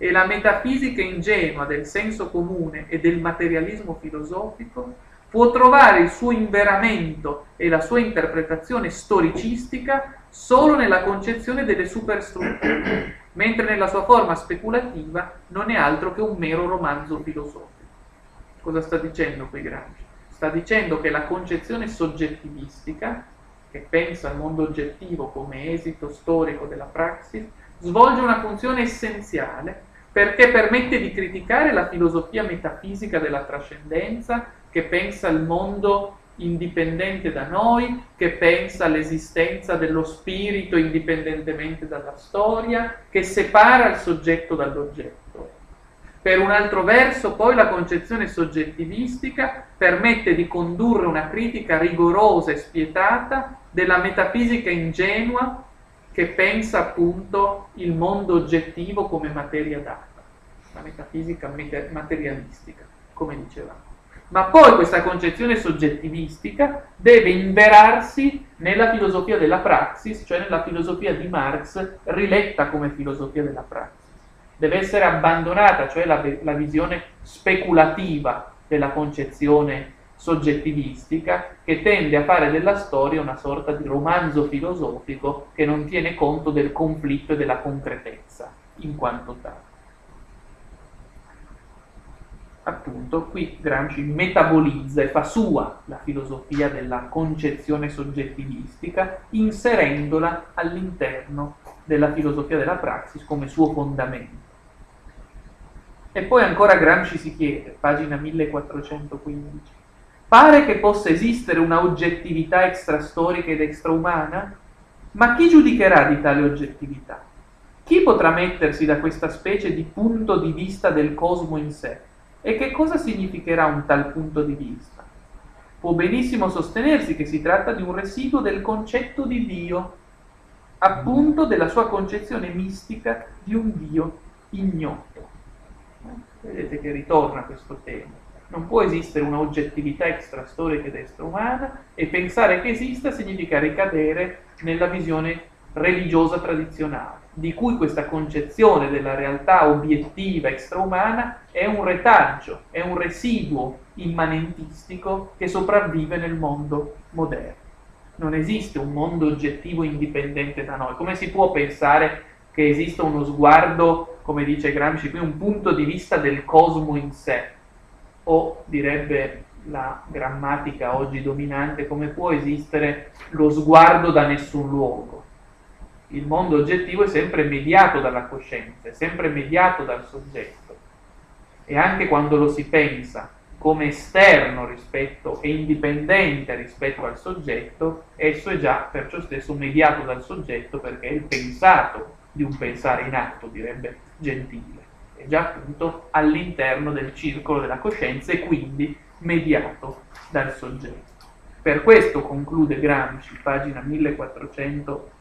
e la metafisica ingenua del senso comune e del materialismo filosofico può trovare il suo inveramento e la sua interpretazione storicistica solo nella concezione delle superstrutture, mentre nella sua forma speculativa non è altro che un mero romanzo filosofico. Cosa sta dicendo qui Gramsci? Sta dicendo che la concezione soggettivistica, che pensa al mondo oggettivo come esito storico della praxis, svolge una funzione essenziale perché permette di criticare la filosofia metafisica della trascendenza che pensa al mondo indipendente da noi, che pensa all'esistenza dello spirito indipendentemente dalla storia, che separa il soggetto dall'oggetto. Per un altro verso, poi, la concezione soggettivistica permette di condurre una critica rigorosa e spietata della metafisica ingenua che pensa appunto il mondo oggettivo come materia data, la metafisica materialistica, come dicevamo. Ma poi questa concezione soggettivistica deve inverarsi nella filosofia della praxis, cioè nella filosofia di Marx, riletta come filosofia della praxis. Deve essere abbandonata, cioè la, la visione speculativa della concezione soggettivistica che tende a fare della storia una sorta di romanzo filosofico che non tiene conto del conflitto e della concretezza in quanto tale appunto qui Gramsci metabolizza e fa sua la filosofia della concezione soggettivistica inserendola all'interno della filosofia della praxis come suo fondamento. E poi ancora Gramsci si chiede, pagina 1415, pare che possa esistere una oggettività extrastorica ed extraumana? Ma chi giudicherà di tale oggettività? Chi potrà mettersi da questa specie di punto di vista del cosmo in sé? E che cosa significherà un tal punto di vista? Può benissimo sostenersi che si tratta di un residuo del concetto di Dio, appunto della sua concezione mistica di un Dio ignoto. Vedete che ritorna questo tema. Non può esistere un'oggettività extrastorica ed extraumana e pensare che esista significa ricadere nella visione religiosa tradizionale di cui questa concezione della realtà obiettiva extraumana è un retaggio, è un residuo immanentistico che sopravvive nel mondo moderno. Non esiste un mondo oggettivo indipendente da noi. Come si può pensare che esista uno sguardo, come dice Gramsci qui, un punto di vista del cosmo in sé? O direbbe la grammatica oggi dominante, come può esistere lo sguardo da nessun luogo? il mondo oggettivo è sempre mediato dalla coscienza, è sempre mediato dal soggetto. E anche quando lo si pensa come esterno rispetto e indipendente rispetto al soggetto, esso è già perciò stesso mediato dal soggetto perché è il pensato di un pensare in atto, direbbe Gentile. È già appunto all'interno del circolo della coscienza e quindi mediato dal soggetto. Per questo conclude Gramsci, pagina 1400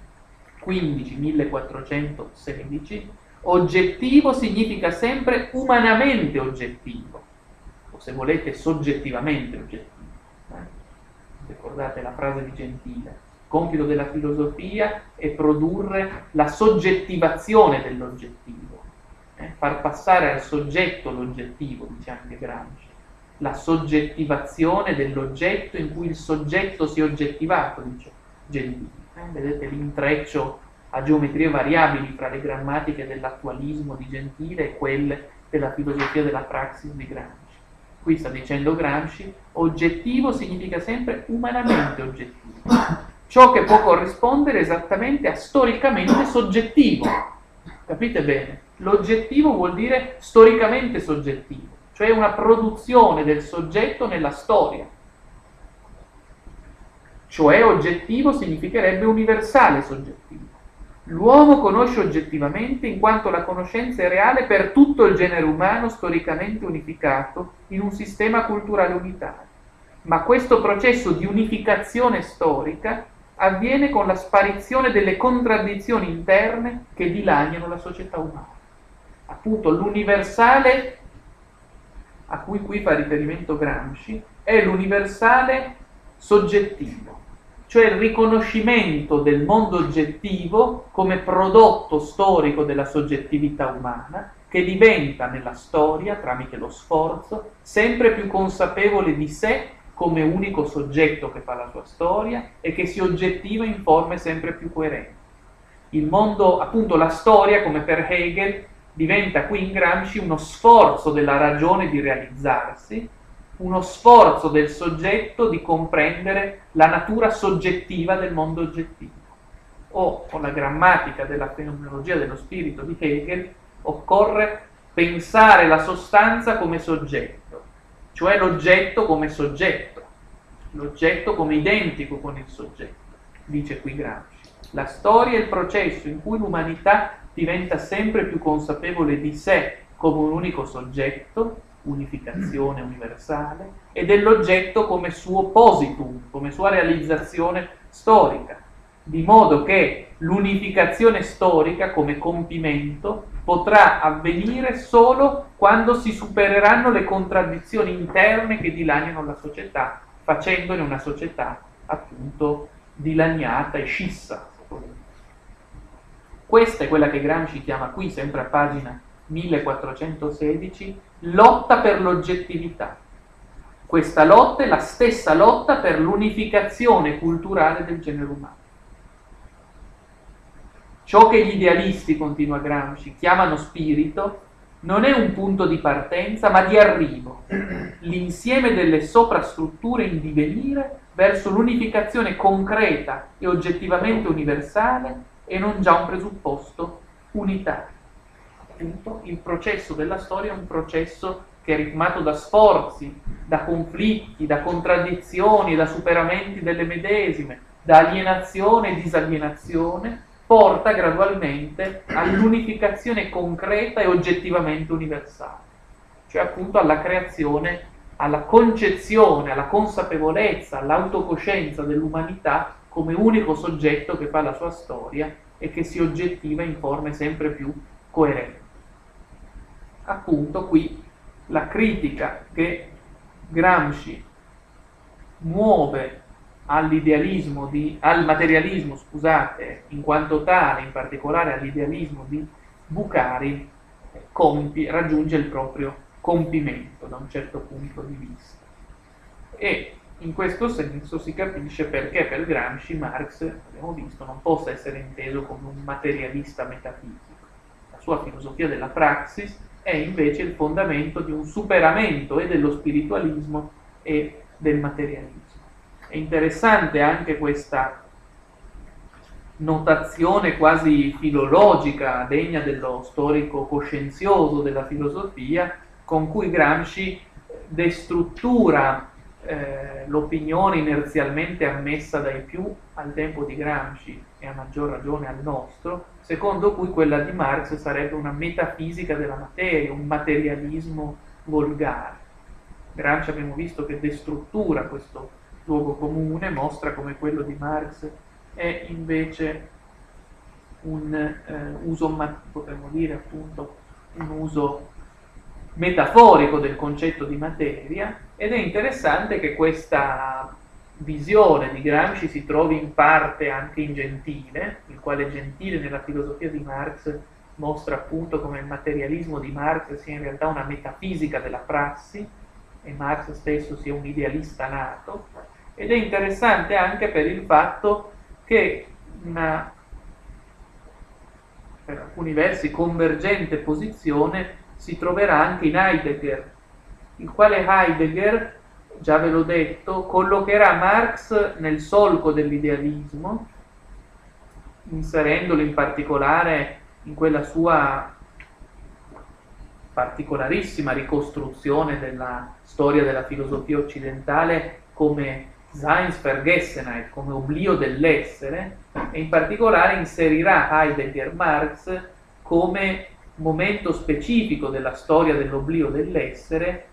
15.1416, oggettivo significa sempre umanamente oggettivo, o se volete soggettivamente oggettivo. Eh? Ricordate la frase di Gentile. Il compito della filosofia è produrre la soggettivazione dell'oggettivo, far passare al soggetto l'oggettivo, dice anche Gramsci la soggettivazione dell'oggetto in cui il soggetto si è oggettivato, dice Gentile. Eh, vedete l'intreccio a geometrie variabili fra le grammatiche dell'attualismo di Gentile e quelle della filosofia della praxis di Gramsci. Qui sta dicendo Gramsci, oggettivo significa sempre umanamente oggettivo, ciò che può corrispondere esattamente a storicamente soggettivo. Capite bene? L'oggettivo vuol dire storicamente soggettivo, cioè una produzione del soggetto nella storia cioè oggettivo significherebbe universale soggettivo. L'uomo conosce oggettivamente in quanto la conoscenza è reale per tutto il genere umano storicamente unificato in un sistema culturale unitario. Ma questo processo di unificazione storica avviene con la sparizione delle contraddizioni interne che dilaniano la società umana. Appunto l'universale a cui qui fa riferimento Gramsci è l'universale soggettivo cioè il riconoscimento del mondo oggettivo come prodotto storico della soggettività umana che diventa nella storia, tramite lo sforzo, sempre più consapevole di sé come unico soggetto che fa la sua storia e che si oggettiva in forme sempre più coerenti. Il mondo, appunto la storia, come per Hegel, diventa qui in Gramsci uno sforzo della ragione di realizzarsi, uno sforzo del soggetto di comprendere la natura soggettiva del mondo oggettivo. O con la grammatica della fenomenologia dello spirito di Hegel occorre pensare la sostanza come soggetto, cioè l'oggetto come soggetto, l'oggetto come identico con il soggetto, dice qui Gramsci. La storia è il processo in cui l'umanità diventa sempre più consapevole di sé come un unico soggetto, unificazione universale, e dell'oggetto come suo positum, come sua realizzazione storica, di modo che l'unificazione storica come compimento potrà avvenire solo quando si supereranno le contraddizioni interne che dilaniano la società, facendone una società appunto dilaniata e scissa. Questa è quella che Gramsci chiama qui, sempre a pagina 1416, lotta per l'oggettività. Questa lotta è la stessa lotta per l'unificazione culturale del genere umano. Ciò che gli idealisti, continua Gramsci, chiamano spirito, non è un punto di partenza, ma di arrivo, l'insieme delle soprastrutture in divenire verso l'unificazione concreta e oggettivamente universale e non già un presupposto unitario. Appunto, il processo della storia è un processo che è ritmato da sforzi, da conflitti, da contraddizioni, da superamenti delle medesime, da alienazione e disalienazione, porta gradualmente all'unificazione concreta e oggettivamente universale, cioè appunto alla creazione, alla concezione, alla consapevolezza, all'autocoscienza dell'umanità come unico soggetto che fa la sua storia e che si oggettiva in forme sempre più coerenti. Appunto qui la critica che Gramsci muove all'idealismo di, al materialismo, scusate, in quanto tale, in particolare all'idealismo di Bucari, compi, raggiunge il proprio compimento da un certo punto di vista. E in questo senso si capisce perché per Gramsci Marx, abbiamo visto, non possa essere inteso come un materialista metafisico. La sua filosofia della praxis è invece il fondamento di un superamento e dello spiritualismo e del materialismo. È interessante anche questa notazione quasi filologica, degna dello storico coscienzioso della filosofia, con cui Gramsci destruttura eh, l'opinione inerzialmente ammessa dai più al tempo di Gramsci e a maggior ragione al nostro, secondo cui quella di Marx sarebbe una metafisica della materia, un materialismo volgare. Gramsci abbiamo visto che destruttura questo luogo comune, mostra come quello di Marx è invece un eh, uso, potremmo dire appunto, un uso metaforico del concetto di materia ed è interessante che questa visione di Gramsci si trovi in parte anche in Gentile, il quale Gentile nella filosofia di Marx mostra appunto come il materialismo di Marx sia in realtà una metafisica della prassi e Marx stesso sia un idealista nato, ed è interessante anche per il fatto che una, per alcuni versi, convergente posizione si troverà anche in Heidegger, il quale Heidegger, già ve l'ho detto, collocherà Marx nel solco dell'idealismo, inserendolo in particolare in quella sua particolarissima ricostruzione della storia della filosofia occidentale come Seinsvergessenheit come oblio dell'essere e in particolare inserirà Heidegger Marx come momento specifico della storia dell'oblio dell'essere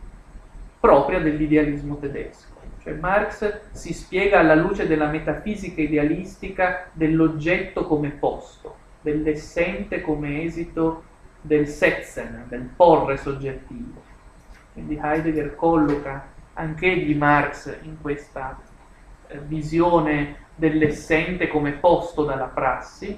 propria dell'idealismo tedesco. Cioè Marx si spiega alla luce della metafisica idealistica dell'oggetto come posto, dell'essente come esito del Setzen, del porre soggettivo. Quindi Heidegger colloca anch'egli Marx in questa eh, visione dell'essente come posto dalla prassi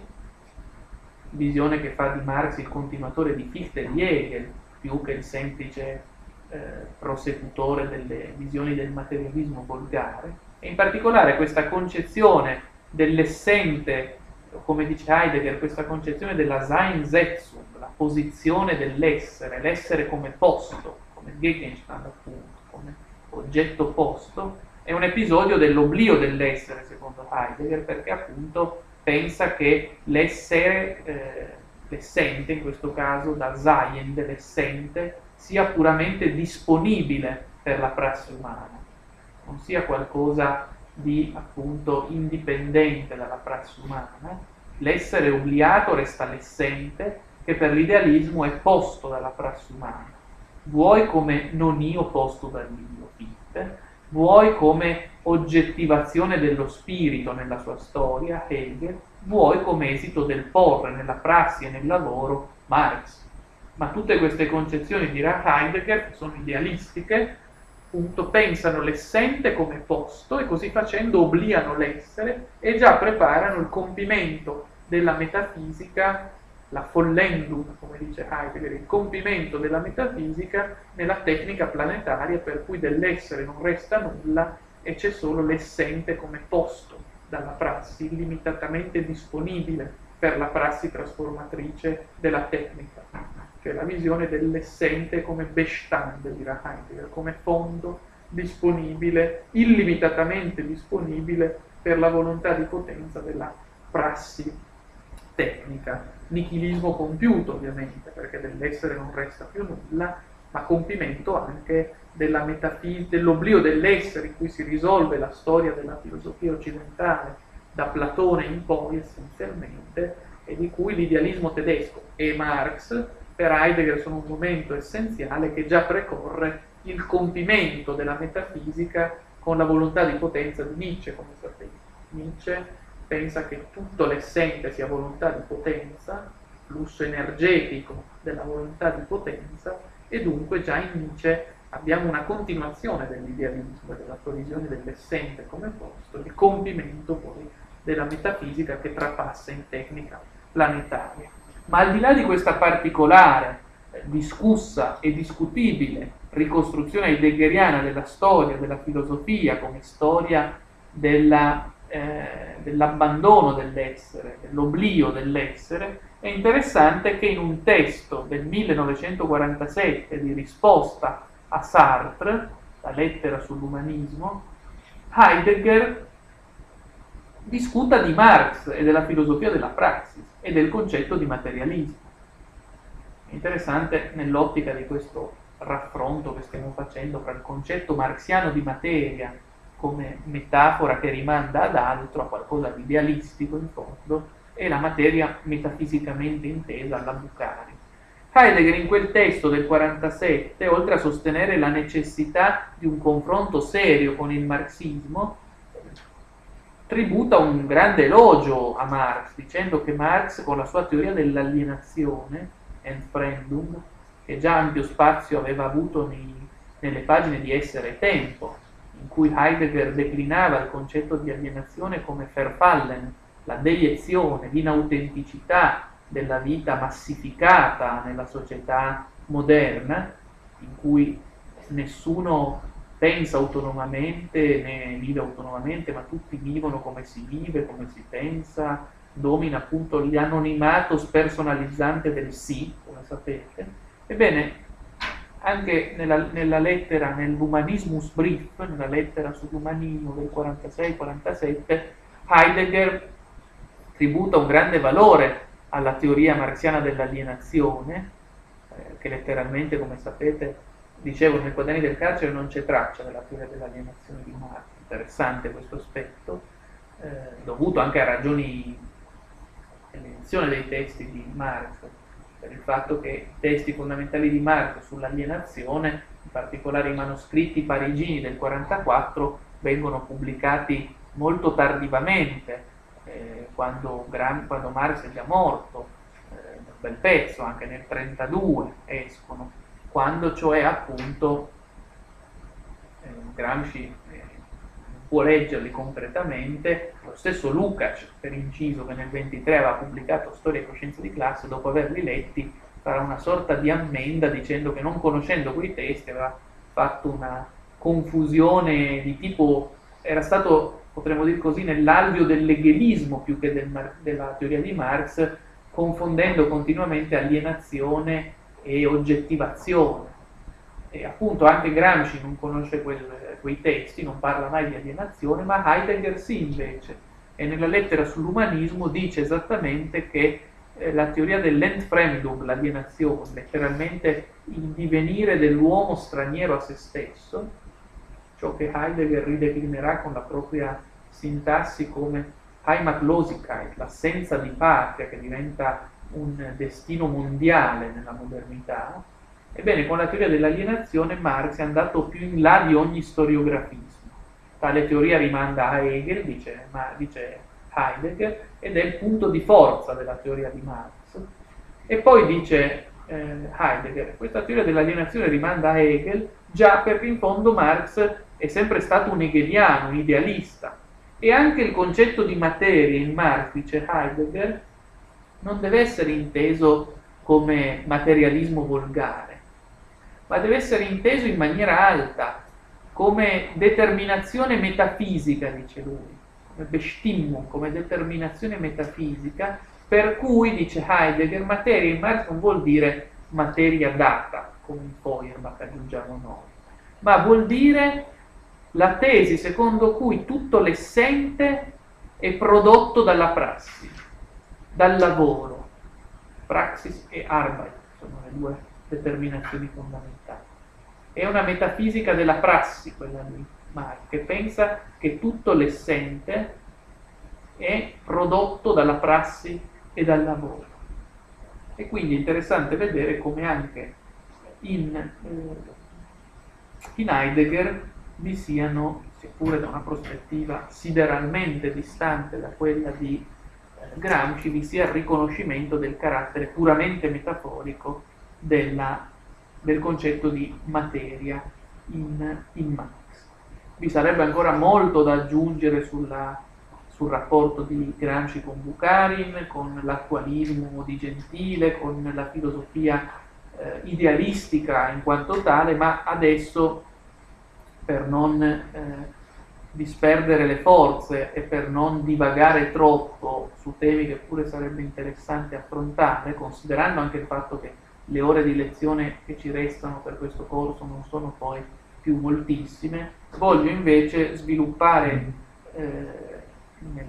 visione che fa di Marx il continuatore di Fichte e di Hegel, più che il semplice eh, prosecutore delle visioni del materialismo volgare, e in particolare questa concezione dell'essente, come dice Heidegger, questa concezione della Seinsetzung, la posizione dell'essere, l'essere come posto, come Gegenstand appunto, come oggetto posto, è un episodio dell'oblio dell'essere, secondo Heidegger, perché appunto pensa che l'essere, eh, l'essente, in questo caso da Sein, dell'essente, sia puramente disponibile per la prassi umana, non sia qualcosa di appunto indipendente dalla prassi umana. L'essere obliato resta l'essente che per l'idealismo è posto dalla prassi umana, vuoi come non io posto dall'io, Fichte, vuoi come oggettivazione dello spirito nella sua storia, Hegel, vuoi come esito del porre nella prassi e nel lavoro, Marx. Ma tutte queste concezioni, dirà Heidegger, sono idealistiche, appunto, pensano l'essente come posto e così facendo obliano l'essere e già preparano il compimento della metafisica la follendum, come dice Heidegger, il compimento della metafisica nella tecnica planetaria per cui dell'essere non resta nulla e c'è solo l'essente come posto dalla prassi, illimitatamente disponibile per la prassi trasformatrice della tecnica, cioè la visione dell'essente come Bestand, dirà Heidegger, come fondo disponibile, illimitatamente disponibile per la volontà di potenza della prassi tecnica, nichilismo compiuto ovviamente, perché dell'essere non resta più nulla, ma compimento anche della metafisica, dell'oblio dell'essere in cui si risolve la storia della filosofia occidentale da Platone in poi essenzialmente, e di cui l'idealismo tedesco e Marx per Heidegger sono un momento essenziale che già precorre il compimento della metafisica con la volontà di potenza di Nietzsche, come sapete. Nietzsche pensa che tutto l'essente sia volontà di potenza, flusso energetico della volontà di potenza, e dunque già in Nietzsche abbiamo una continuazione dell'idealismo della sua visione dell'essente come posto, il compimento poi della metafisica che trapassa in tecnica planetaria. Ma al di là di questa particolare, eh, discussa e discutibile ricostruzione heideggeriana della storia, della filosofia come storia della eh, dell'abbandono dell'essere, dell'oblio dell'essere, è interessante che in un testo del 1947 di risposta a Sartre, la lettera sull'umanismo, Heidegger discuta di Marx e della filosofia della praxis e del concetto di materialismo. Interessante nell'ottica di questo raffronto che stiamo facendo fra il concetto marxiano di materia come metafora che rimanda ad altro, a qualcosa di idealistico in fondo, e la materia metafisicamente intesa alla Bucari. Heidegger in quel testo del 47, oltre a sostenere la necessità di un confronto serio con il marxismo, tributa un grande elogio a Marx, dicendo che Marx con la sua teoria dell'alienazione, Entfremdung, che già ampio spazio aveva avuto nei, nelle pagine di Essere e Tempo, in cui Heidegger declinava il concetto di alienazione come Verfallen, la deiezione, l'inautenticità della vita massificata nella società moderna, in cui nessuno pensa autonomamente né vive autonomamente, ma tutti vivono come si vive, come si pensa, domina appunto l'anonimato spersonalizzante del sì, come sapete. Ebbene, anche nella, nella lettera, nell'Humanismus Brief, nella lettera sull'umanismo del 46-47, Heidegger tributa un grande valore alla teoria marxiana dell'alienazione, eh, che letteralmente, come sapete, dicevo nei quaderni del carcere non c'è traccia della teoria dell'alienazione di Marx. Interessante questo aspetto, eh, dovuto anche a ragioni dell'edizione dei testi di Marx, per il fatto che i testi fondamentali di Marx sull'alienazione, in particolare i manoscritti parigini del 1944, vengono pubblicati molto tardivamente, eh, quando, Gran, quando, Marx è già morto, eh, un bel pezzo, anche nel 1932 escono, quando cioè appunto eh, Gramsci può leggerli concretamente. Lo stesso Lukács, per inciso, che nel 23 aveva pubblicato Storia e coscienza di classe, dopo averli letti farà una sorta di ammenda dicendo che non conoscendo quei testi aveva fatto una confusione di tipo, era stato, potremmo dire così, nell'alveo dell'eghelismo più che del, della teoria di Marx, confondendo continuamente alienazione e oggettivazione. E appunto anche Gramsci non conosce quel, quei testi, non parla mai di alienazione, ma Heidegger sì invece. E nella lettera sull'umanismo dice esattamente che eh, la teoria dell'Entfremdung, l'alienazione, letteralmente il divenire dell'uomo straniero a se stesso, ciò che Heidegger rideclinerà con la propria sintassi come Heimatlosigkeit, l'assenza di patria che diventa un destino mondiale nella modernità, ebbene con la teoria dell'alienazione Marx è andato più in là di ogni storiografismo. Tale teoria rimanda a Hegel, dice, ma, dice Heidegger, ed è il punto di forza della teoria di Marx. E poi dice eh, Heidegger, questa teoria dell'alienazione rimanda a Hegel già perché in fondo Marx è sempre stato un hegeliano, un idealista. E anche il concetto di materia in Marx, dice Heidegger, non deve essere inteso come materialismo volgare, ma deve essere inteso in maniera alta, come determinazione metafisica, dice lui come Bestimmung, come determinazione metafisica, per cui, dice Heidegger, materia in Marx non vuol dire materia data, come in Feuerbach aggiungiamo noi, ma vuol dire la tesi secondo cui tutto l'essente è prodotto dalla prassi, dal lavoro. Praxis e Arbeit sono le due determinazioni fondamentali. È una metafisica della prassi quella lì Marx, che pensa che tutto l'essente è prodotto dalla prassi e dal lavoro. E quindi è interessante vedere come anche in, eh, in Heidegger vi siano, seppure da una prospettiva sideralmente distante da quella di Gramsci, vi sia il riconoscimento del carattere puramente metaforico della, del concetto di materia in, in Marx. Vi sarebbe ancora molto da aggiungere sulla, sul rapporto di Gramsci con Bukharin, con l'attualismo di Gentile, con la filosofia eh, idealistica in quanto tale, ma adesso per non eh, disperdere le forze e per non divagare troppo su temi che pure sarebbe interessante affrontare, considerando anche il fatto che le ore di lezione che ci restano per questo corso non sono poi più moltissime, voglio invece sviluppare eh, nel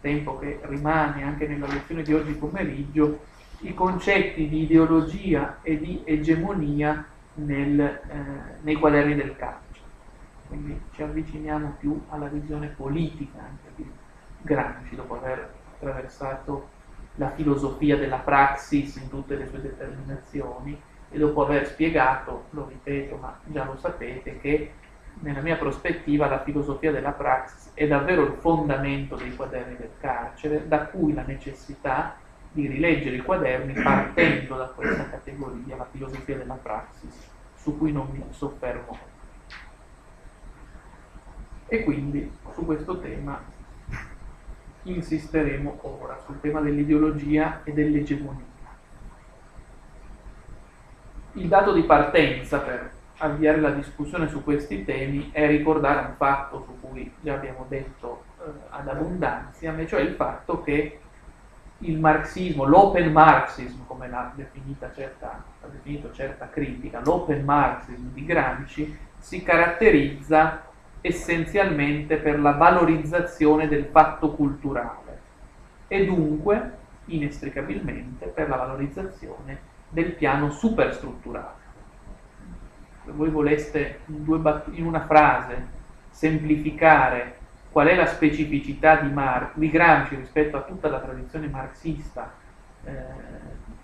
tempo che rimane anche nella lezione di oggi pomeriggio i concetti di ideologia e di egemonia nel, eh, nei quaderni del calcio. Quindi ci avviciniamo più alla visione politica anche di Gramsci dopo aver attraversato la filosofia della praxis in tutte le sue determinazioni e dopo aver spiegato, lo ripeto, ma già lo sapete, che nella mia prospettiva la filosofia della praxis è davvero il fondamento dei quaderni del carcere, da cui la necessità di rileggere i quaderni partendo da questa categoria, la filosofia della praxis, su cui non mi soffermo. E quindi su questo tema insisteremo ora, sul tema dell'ideologia e dell'egemonia. Il dato di partenza per avviare la discussione su questi temi è ricordare un fatto su cui già abbiamo detto eh, ad abbondanza, cioè il fatto che il marxismo, l'open marxism, come l'ha, certa, l'ha definito certa critica, l'open marxism di Gramsci si caratterizza essenzialmente per la valorizzazione del fatto culturale e dunque inestricabilmente per la valorizzazione del piano superstrutturale. Se voi voleste in, bat- in una frase semplificare qual è la specificità di, Mar- di Gramsci rispetto a tutta la tradizione marxista eh,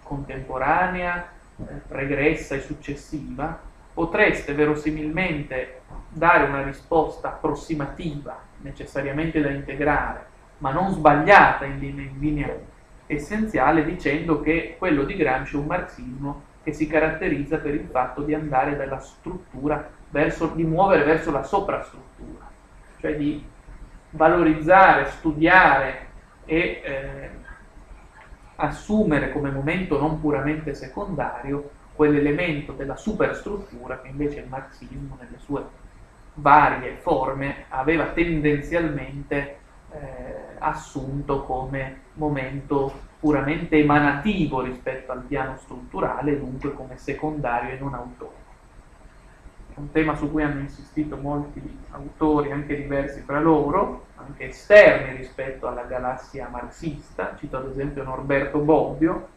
contemporanea, eh, pregressa e successiva, potreste verosimilmente dare una risposta approssimativa, necessariamente da integrare, ma non sbagliata in linea, in linea essenziale dicendo che quello di Gramsci è un marxismo che si caratterizza per il fatto di andare dalla struttura verso, di muovere verso la soprastruttura, cioè di valorizzare, studiare e eh, assumere come momento non puramente secondario quell'elemento della superstruttura che invece il marxismo nelle sue varie forme aveva tendenzialmente eh, assunto come momento puramente emanativo rispetto al piano strutturale, dunque come secondario e non autore. È un tema su cui hanno insistito molti autori, anche diversi fra loro, anche esterni rispetto alla galassia marxista, cito ad esempio Norberto Bobbio,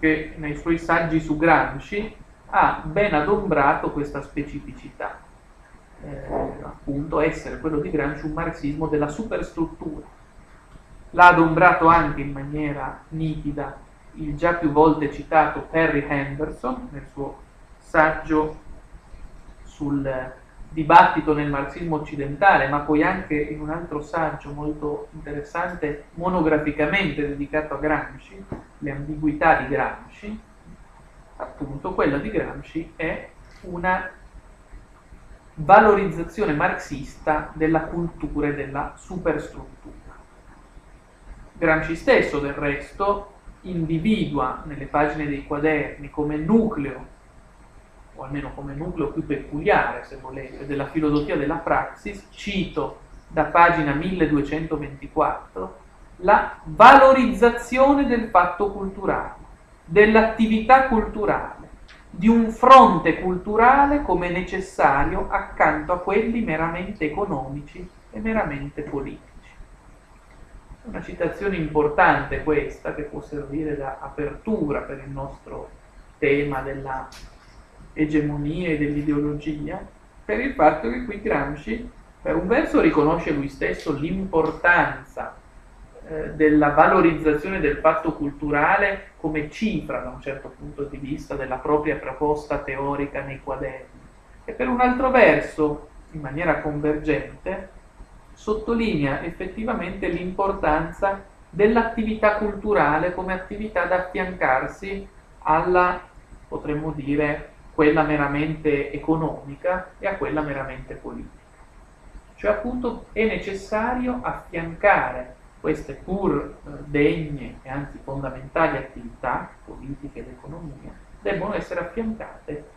che nei suoi saggi su Gramsci ha ben adombrato questa specificità, eh, appunto essere quello di Gramsci un marxismo della superstruttura, L'ha adombrato anche in maniera nitida il già più volte citato Perry Henderson nel suo saggio sul dibattito nel marxismo occidentale, ma poi anche in un altro saggio molto interessante, monograficamente dedicato a Gramsci, le ambiguità di Gramsci, appunto quella di Gramsci è una valorizzazione marxista della cultura e della superstruttura. Gramsci stesso, del resto, individua nelle pagine dei quaderni come nucleo, o almeno come nucleo più peculiare, se volete, della filosofia della praxis, cito da pagina 1224, la valorizzazione del fatto culturale, dell'attività culturale, di un fronte culturale come necessario accanto a quelli meramente economici e meramente politici. Una citazione importante questa che può servire da apertura per il nostro tema della egemonia e dell'ideologia, per il fatto che qui Gramsci per un verso riconosce lui stesso l'importanza eh, della valorizzazione del fatto culturale come cifra da un certo punto di vista della propria proposta teorica nei quaderni. E per un altro verso, in maniera convergente, sottolinea effettivamente l'importanza dell'attività culturale come attività da affiancarsi alla, potremmo dire, quella meramente economica e a quella meramente politica. Cioè appunto è necessario affiancare queste pur eh, degne e anzi fondamentali attività politiche ed economia, debbono essere affiancate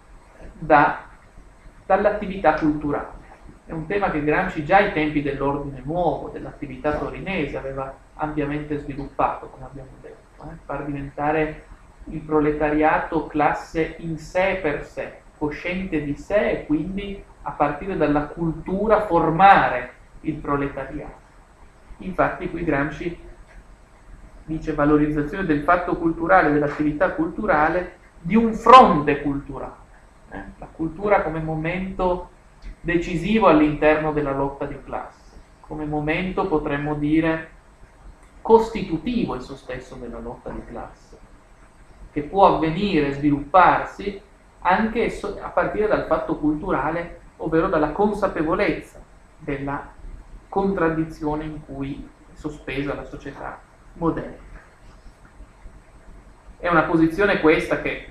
da, dall'attività culturale. È un tema che Gramsci già ai tempi dell'ordine nuovo, dell'attività torinese, aveva ampiamente sviluppato, come abbiamo detto, eh? far diventare il proletariato classe in sé per sé, cosciente di sé e quindi a partire dalla cultura formare il proletariato. Infatti qui Gramsci dice valorizzazione del fatto culturale, dell'attività culturale, di un fronte culturale. Eh? La cultura come momento decisivo all'interno della lotta di classe, come momento potremmo dire costitutivo esso stesso della lotta di classe, che può avvenire, svilupparsi anche a partire dal fatto culturale, ovvero dalla consapevolezza della contraddizione in cui è sospesa la società moderna. È una posizione questa che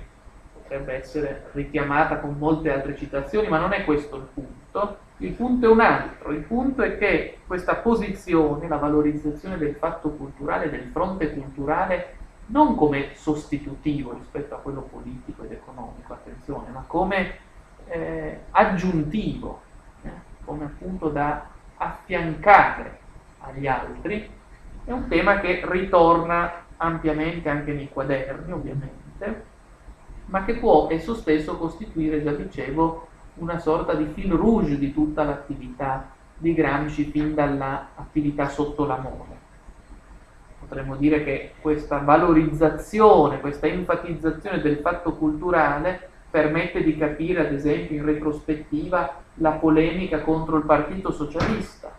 potrebbe essere richiamata con molte altre citazioni, ma non è questo il punto. Il punto è un altro, il punto è che questa posizione, la valorizzazione del fatto culturale, del fronte culturale, non come sostitutivo rispetto a quello politico ed economico, attenzione, ma come eh, aggiuntivo, eh, come appunto da affiancare agli altri, è un tema che ritorna ampiamente anche nei quaderni, ovviamente, ma che può esso stesso costituire, già dicevo, una sorta di fil rouge di tutta l'attività di Gramsci fin dall'attività sotto l'amore. Potremmo dire che questa valorizzazione, questa enfatizzazione del fatto culturale permette di capire, ad esempio, in retrospettiva, la polemica contro il Partito Socialista.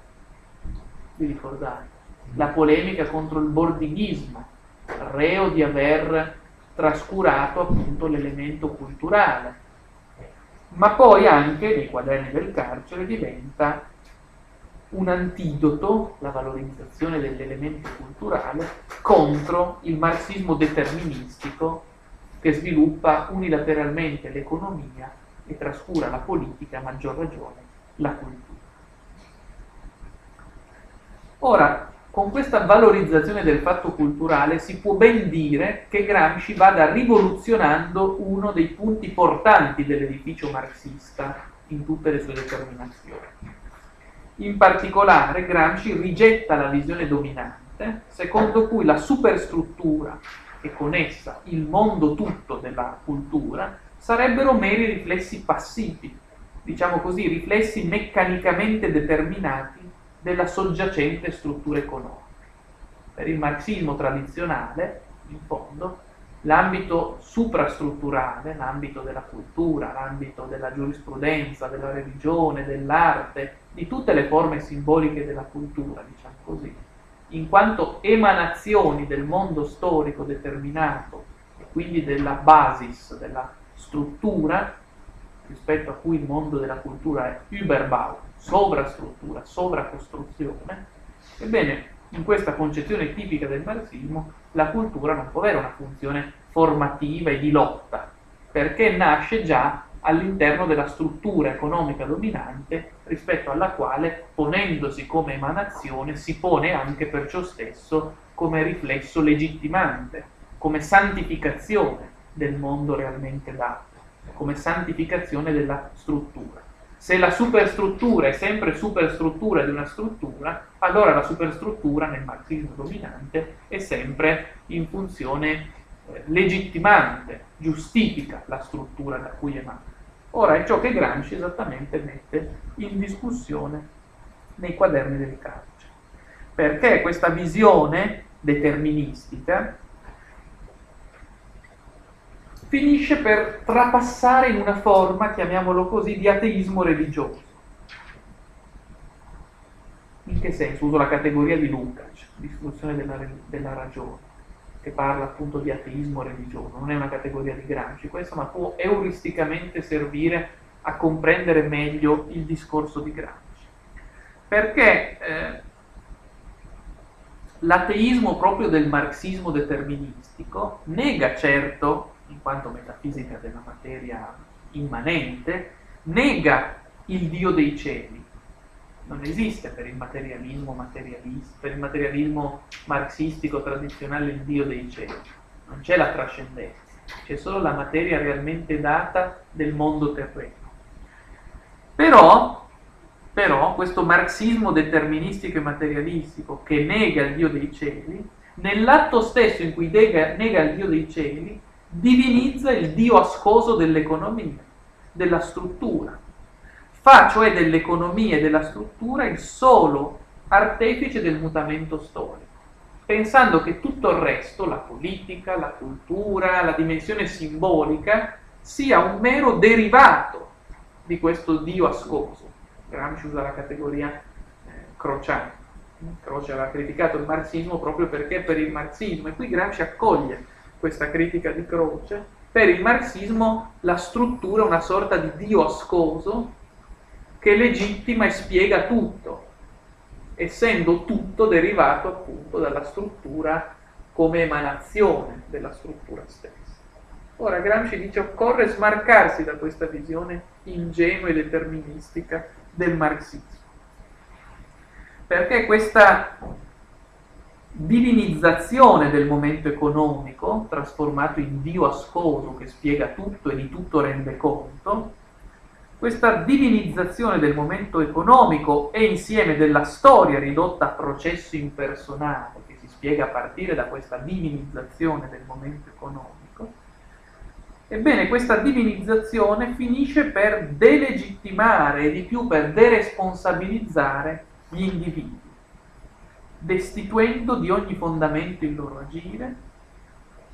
Vi ricordate? La polemica contro il bordighismo, reo di aver trascurato appunto l'elemento culturale, ma poi anche nei quaderni del carcere diventa un antidoto, la valorizzazione dell'elemento culturale, contro il marxismo deterministico che sviluppa unilateralmente l'economia e trascura la politica, a maggior ragione la cultura. Ora, con questa valorizzazione del fatto culturale si può ben dire che Gramsci vada rivoluzionando uno dei punti portanti dell'edificio marxista in tutte le sue determinazioni. In particolare Gramsci rigetta la visione dominante secondo cui la superstruttura e con essa il mondo tutto della cultura sarebbero meri riflessi passivi, diciamo così, riflessi meccanicamente determinati della soggiacente struttura economica. Per il marxismo tradizionale, in fondo, l'ambito suprastrutturale, l'ambito della cultura, l'ambito della giurisprudenza, della religione, dell'arte, di tutte le forme simboliche della cultura, diciamo così, in quanto emanazioni del mondo storico determinato e quindi della basis, della struttura, rispetto a cui il mondo della cultura è Überbau, sovrastruttura, sovracostruzione, ebbene, in questa concezione tipica del marxismo, la cultura non può avere una funzione formativa e di lotta, perché nasce già all'interno della struttura economica dominante rispetto alla quale, ponendosi come emanazione, si pone anche per ciò stesso come riflesso legittimante, come santificazione del mondo realmente dato, come santificazione della struttura. Se la superstruttura è sempre superstruttura di una struttura, allora la superstruttura nel marxismo dominante è sempre in funzione eh, legittimante, giustifica la struttura da cui emana. Ora è ciò che Gramsci esattamente mette in discussione nei quaderni del calcio. Perché questa visione deterministica finisce per trapassare in una forma, chiamiamolo così, di ateismo religioso. In che senso? Uso la categoria di Lukács, distruzione della, della ragione, che parla appunto di ateismo religioso, non è una categoria di Gramsci questa, ma può euristicamente servire a comprendere meglio il discorso di Gramsci. Perché eh, l'ateismo proprio del marxismo deterministico nega certo in quanto metafisica della materia immanente, nega il Dio dei cieli. Non esiste per il materialismo materialista, per il materialismo marxistico tradizionale il Dio dei cieli. Non c'è la trascendenza, c'è solo la materia realmente data del mondo terreno. Però, però questo marxismo deterministico e materialistico che nega il Dio dei cieli, nell'atto stesso in cui nega, nega il Dio dei cieli, divinizza il Dio ascoso dell'economia, della struttura. Fa cioè dell'economia e della struttura il solo artefice del mutamento storico, pensando che tutto il resto, la politica, la cultura, la dimensione simbolica, sia un mero derivato di questo Dio ascoso. Gramsci usa la categoria eh, crociana. Croce aveva criticato il marxismo proprio perché per il marxismo, e qui Gramsci accoglie questa critica di Croce, per il marxismo la struttura è una sorta di Dio ascoso che legittima e spiega tutto, essendo tutto derivato appunto dalla struttura come emanazione della struttura stessa. Ora Gramsci dice occorre smarcarsi da questa visione ingenua e deterministica del marxismo, perché questa divinizzazione del momento economico, trasformato in Dio ascoso che spiega tutto e di tutto rende conto, questa divinizzazione del momento economico e insieme della storia ridotta a processo impersonale, che si spiega a partire da questa divinizzazione del momento economico, ebbene questa divinizzazione finisce per delegittimare e di più per deresponsabilizzare gli individui destituendo di ogni fondamento il loro agire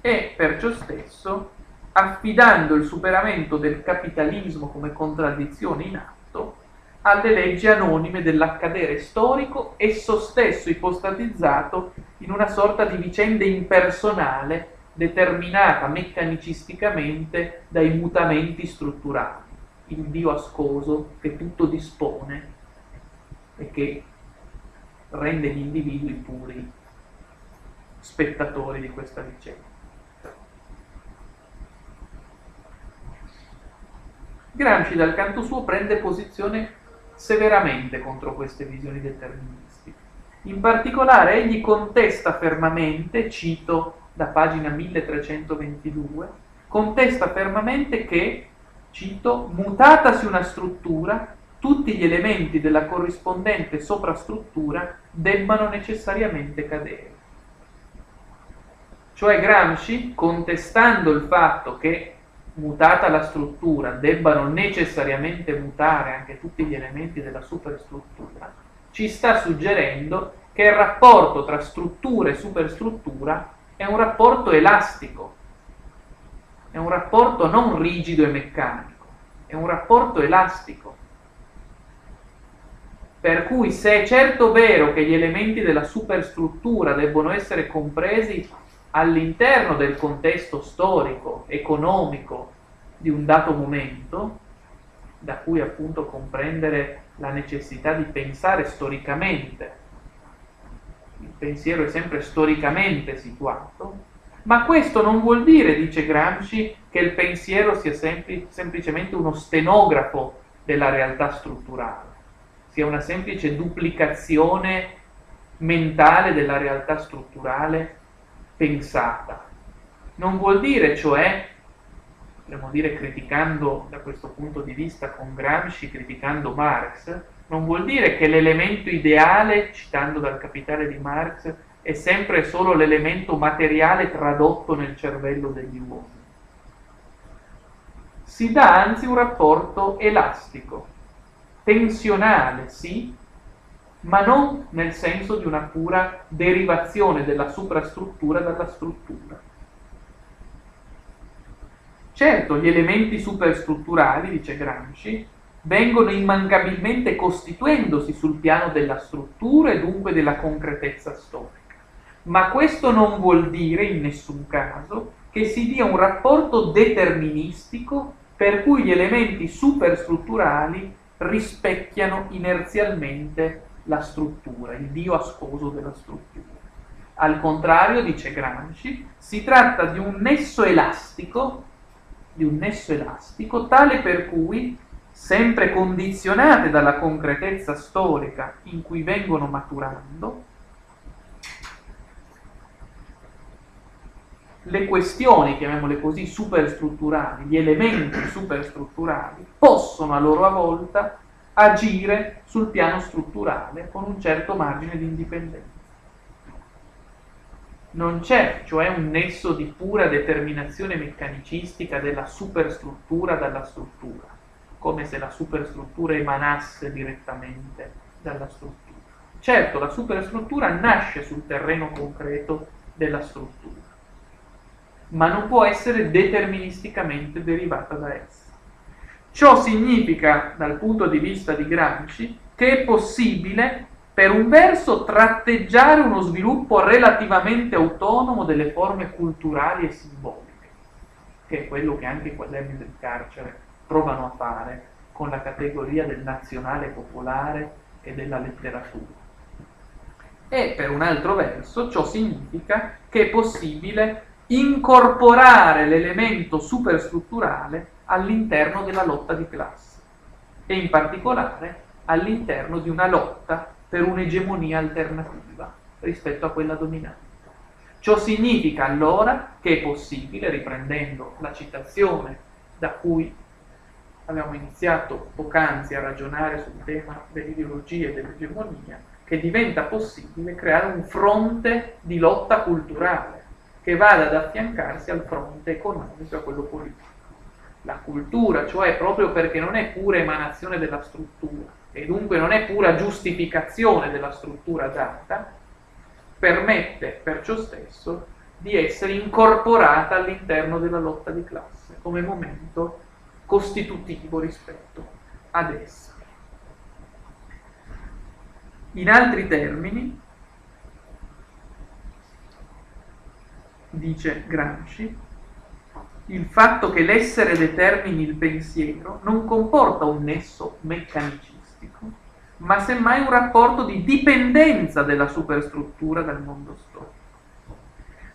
e per ciò stesso affidando il superamento del capitalismo come contraddizione in atto alle leggi anonime dell'accadere storico, esso stesso ipostatizzato in una sorta di vicenda impersonale determinata meccanicisticamente dai mutamenti strutturali, il Dio ascoso che tutto dispone e che rende gli individui puri spettatori di questa vicenda. Gramsci dal canto suo prende posizione severamente contro queste visioni deterministiche In particolare egli contesta fermamente, cito da pagina 1322, contesta fermamente che, cito, mutatasi una struttura, tutti gli elementi della corrispondente sovrastruttura debbano necessariamente cadere. Cioè Gramsci, contestando il fatto che mutata la struttura debbano necessariamente mutare anche tutti gli elementi della superstruttura, ci sta suggerendo che il rapporto tra struttura e superstruttura è un rapporto elastico, è un rapporto non rigido e meccanico, è un rapporto elastico. Per cui se è certo vero che gli elementi della superstruttura debbono essere compresi all'interno del contesto storico, economico di un dato momento, da cui appunto comprendere la necessità di pensare storicamente. Il pensiero è sempre storicamente situato, ma questo non vuol dire, dice Gramsci, che il pensiero sia sempli- semplicemente uno stenografo della realtà strutturale, sia una semplice duplicazione mentale della realtà strutturale pensata. Non vuol dire, cioè, potremmo dire criticando da questo punto di vista con Gramsci, criticando Marx, non vuol dire che l'elemento ideale, citando dal Capitale di Marx, è sempre solo l'elemento materiale tradotto nel cervello degli uomini. Si dà anzi un rapporto elastico, tensionale, sì, ma non nel senso di una pura derivazione della suprastruttura dalla struttura. Certo, gli elementi superstrutturali, dice Gramsci, vengono immancabilmente costituendosi sul piano della struttura e dunque della concretezza storica. Ma questo non vuol dire in nessun caso che si dia un rapporto deterministico per cui gli elementi superstrutturali rispecchiano inerzialmente la struttura, il Dio ascoso della struttura. Al contrario, dice Gramsci, si tratta di un nesso elastico, di un nesso elastico tale per cui, sempre condizionate dalla concretezza storica in cui vengono maturando, le questioni, chiamiamole così, superstrutturali, gli elementi superstrutturali, possono a loro volta agire sul piano strutturale con un certo margine di indipendenza. Non c'è, cioè, un nesso di pura determinazione meccanicistica della superstruttura dalla struttura, come se la superstruttura emanasse direttamente dalla struttura. Certo, la superstruttura nasce sul terreno concreto della struttura, ma non può essere deterministicamente derivata da essa. Ciò significa, dal punto di vista di Gramsci, che è possibile, per un verso, tratteggiare uno sviluppo relativamente autonomo delle forme culturali e simboliche, che è quello che anche i quaderni del carcere provano a fare con la categoria del nazionale popolare e della letteratura. E per un altro verso ciò significa che è possibile incorporare l'elemento superstrutturale all'interno della lotta di classe e in particolare all'interno di una lotta per un'egemonia alternativa rispetto a quella dominante. Ciò significa allora che è possibile, riprendendo la citazione da cui abbiamo iniziato poc'anzi a ragionare sul tema dell'ideologia e dell'egemonia, che diventa possibile creare un fronte di lotta culturale che vada ad affiancarsi al fronte economico e a quello politico la cultura, cioè proprio perché non è pura emanazione della struttura e dunque non è pura giustificazione della struttura data, permette perciò stesso di essere incorporata all'interno della lotta di classe come momento costitutivo rispetto ad essa. In altri termini, dice Gramsci, il fatto che l'essere determini il pensiero non comporta un nesso meccanicistico, ma semmai un rapporto di dipendenza della superstruttura dal mondo storico.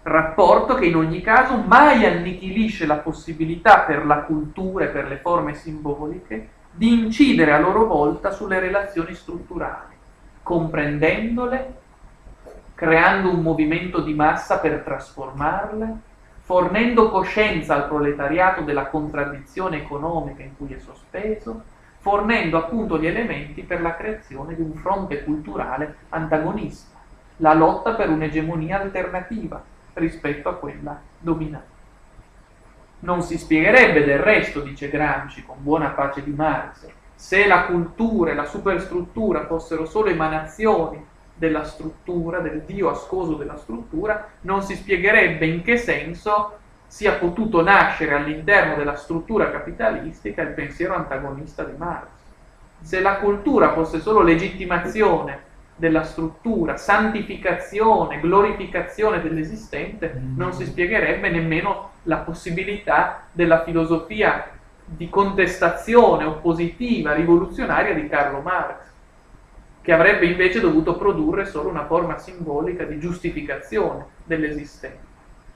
Rapporto che in ogni caso mai annichilisce la possibilità per la cultura e per le forme simboliche di incidere a loro volta sulle relazioni strutturali, comprendendole creando un movimento di massa per trasformarle, fornendo coscienza al proletariato della contraddizione economica in cui è sospeso, fornendo appunto gli elementi per la creazione di un fronte culturale antagonista, la lotta per un'egemonia alternativa rispetto a quella dominante. Non si spiegherebbe del resto, dice Gramsci, con buona pace di Marx, se la cultura e la superstruttura fossero solo emanazioni della struttura, del Dio ascoso della struttura, non si spiegherebbe in che senso sia potuto nascere all'interno della struttura capitalistica il pensiero antagonista di Marx. Se la cultura fosse solo legittimazione della struttura, santificazione, glorificazione dell'esistente, non si spiegherebbe nemmeno la possibilità della filosofia di contestazione oppositiva, rivoluzionaria di Carlo Marx che avrebbe invece dovuto produrre solo una forma simbolica di giustificazione dell'esistente.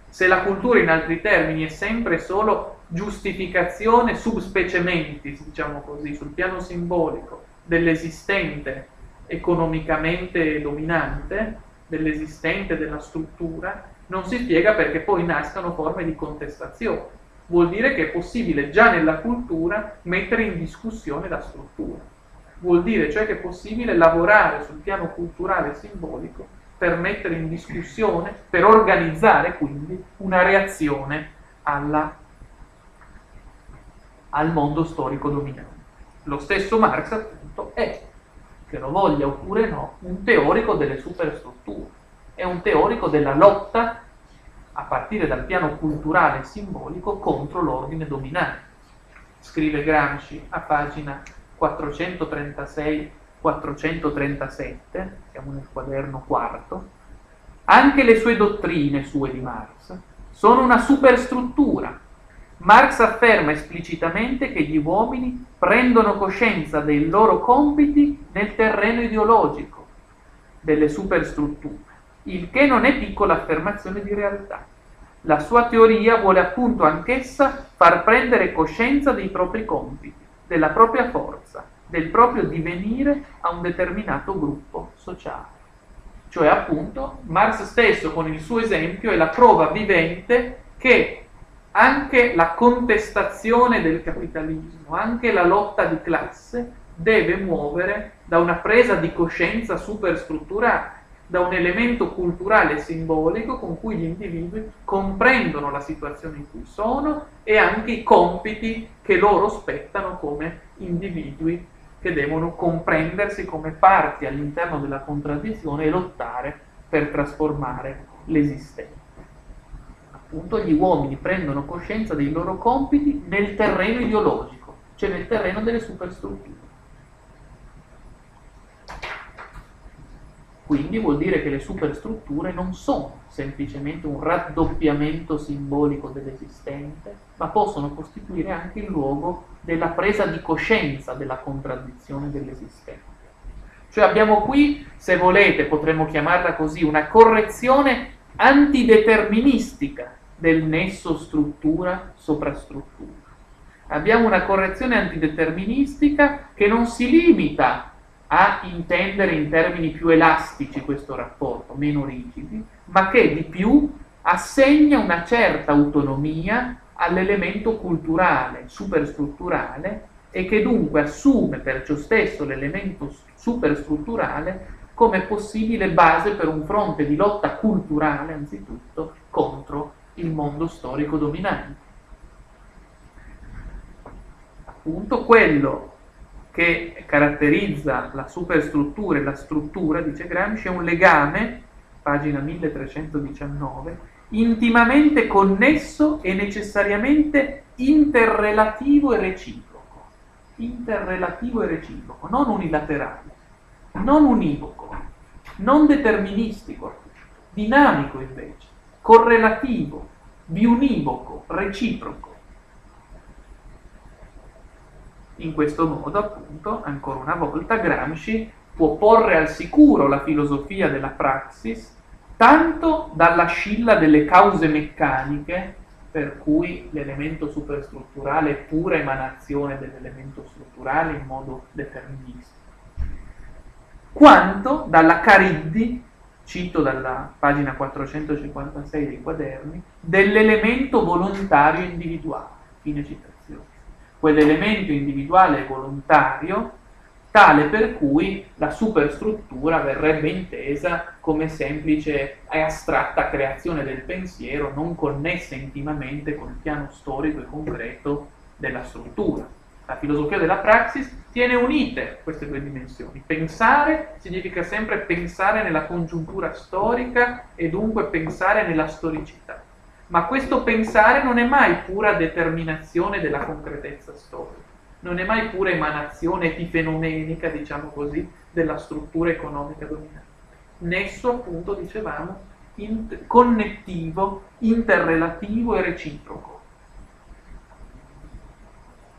Se la cultura in altri termini è sempre solo giustificazione subspecie mentis, diciamo così, sul piano simbolico dell'esistente economicamente dominante, dell'esistente della struttura, non si spiega perché poi nascano forme di contestazione. Vuol dire che è possibile già nella cultura mettere in discussione la struttura vuol dire cioè che è possibile lavorare sul piano culturale e simbolico per mettere in discussione, per organizzare quindi una reazione alla, al mondo storico dominante. Lo stesso Marx appunto è, che lo voglia oppure no, un teorico delle superstrutture, è un teorico della lotta a partire dal piano culturale e simbolico contro l'ordine dominante. Scrive Gramsci a pagina 436-437, siamo nel quaderno quarto, anche le sue dottrine sue di Marx sono una superstruttura. Marx afferma esplicitamente che gli uomini prendono coscienza dei loro compiti nel terreno ideologico delle superstrutture, il che non è piccola affermazione di realtà. La sua teoria vuole appunto anch'essa far prendere coscienza dei propri compiti della propria forza, del proprio divenire a un determinato gruppo sociale. Cioè appunto Marx stesso con il suo esempio è la prova vivente che anche la contestazione del capitalismo, anche la lotta di classe deve muovere da una presa di coscienza superstrutturale da un elemento culturale e simbolico con cui gli individui comprendono la situazione in cui sono e anche i compiti che loro spettano come individui che devono comprendersi come parti all'interno della contraddizione e lottare per trasformare l'esistente. Appunto gli uomini prendono coscienza dei loro compiti nel terreno ideologico, cioè nel terreno delle superstrutture. Quindi vuol dire che le superstrutture non sono semplicemente un raddoppiamento simbolico dell'esistente, ma possono costituire anche il luogo della presa di coscienza della contraddizione dell'esistente. Cioè abbiamo qui, se volete, potremmo chiamarla così, una correzione antideterministica del nesso struttura-soprastruttura. Abbiamo una correzione antideterministica che non si limita a intendere in termini più elastici questo rapporto, meno rigidi, ma che di più assegna una certa autonomia all'elemento culturale, superstrutturale, e che dunque assume perciò stesso l'elemento superstrutturale come possibile base per un fronte di lotta culturale, anzitutto, contro il mondo storico dominante. Appunto quello che caratterizza la superstruttura e la struttura, dice Gramsci, è un legame, pagina 1319, intimamente connesso e necessariamente interrelativo e reciproco. Interrelativo e reciproco, non unilaterale, non univoco, non deterministico, dinamico invece, correlativo, biunivoco, reciproco. In questo modo, appunto, ancora una volta, Gramsci può porre al sicuro la filosofia della praxis tanto dalla scilla delle cause meccaniche, per cui l'elemento superstrutturale è pura emanazione dell'elemento strutturale in modo deterministico, quanto dalla cariddi, cito dalla pagina 456 dei quaderni, dell'elemento volontario individuale, fine citazione. Quell'elemento individuale volontario tale per cui la superstruttura verrebbe intesa come semplice e astratta creazione del pensiero non connessa intimamente con il piano storico e concreto della struttura. La filosofia della praxis tiene unite queste due dimensioni. Pensare significa sempre pensare nella congiuntura storica e dunque pensare nella storicità. Ma questo pensare non è mai pura determinazione della concretezza storica non è mai pura emanazione epifenomenica, diciamo così, della struttura economica dominante. Nesso, appunto, dicevamo, in- connettivo, interrelativo e reciproco.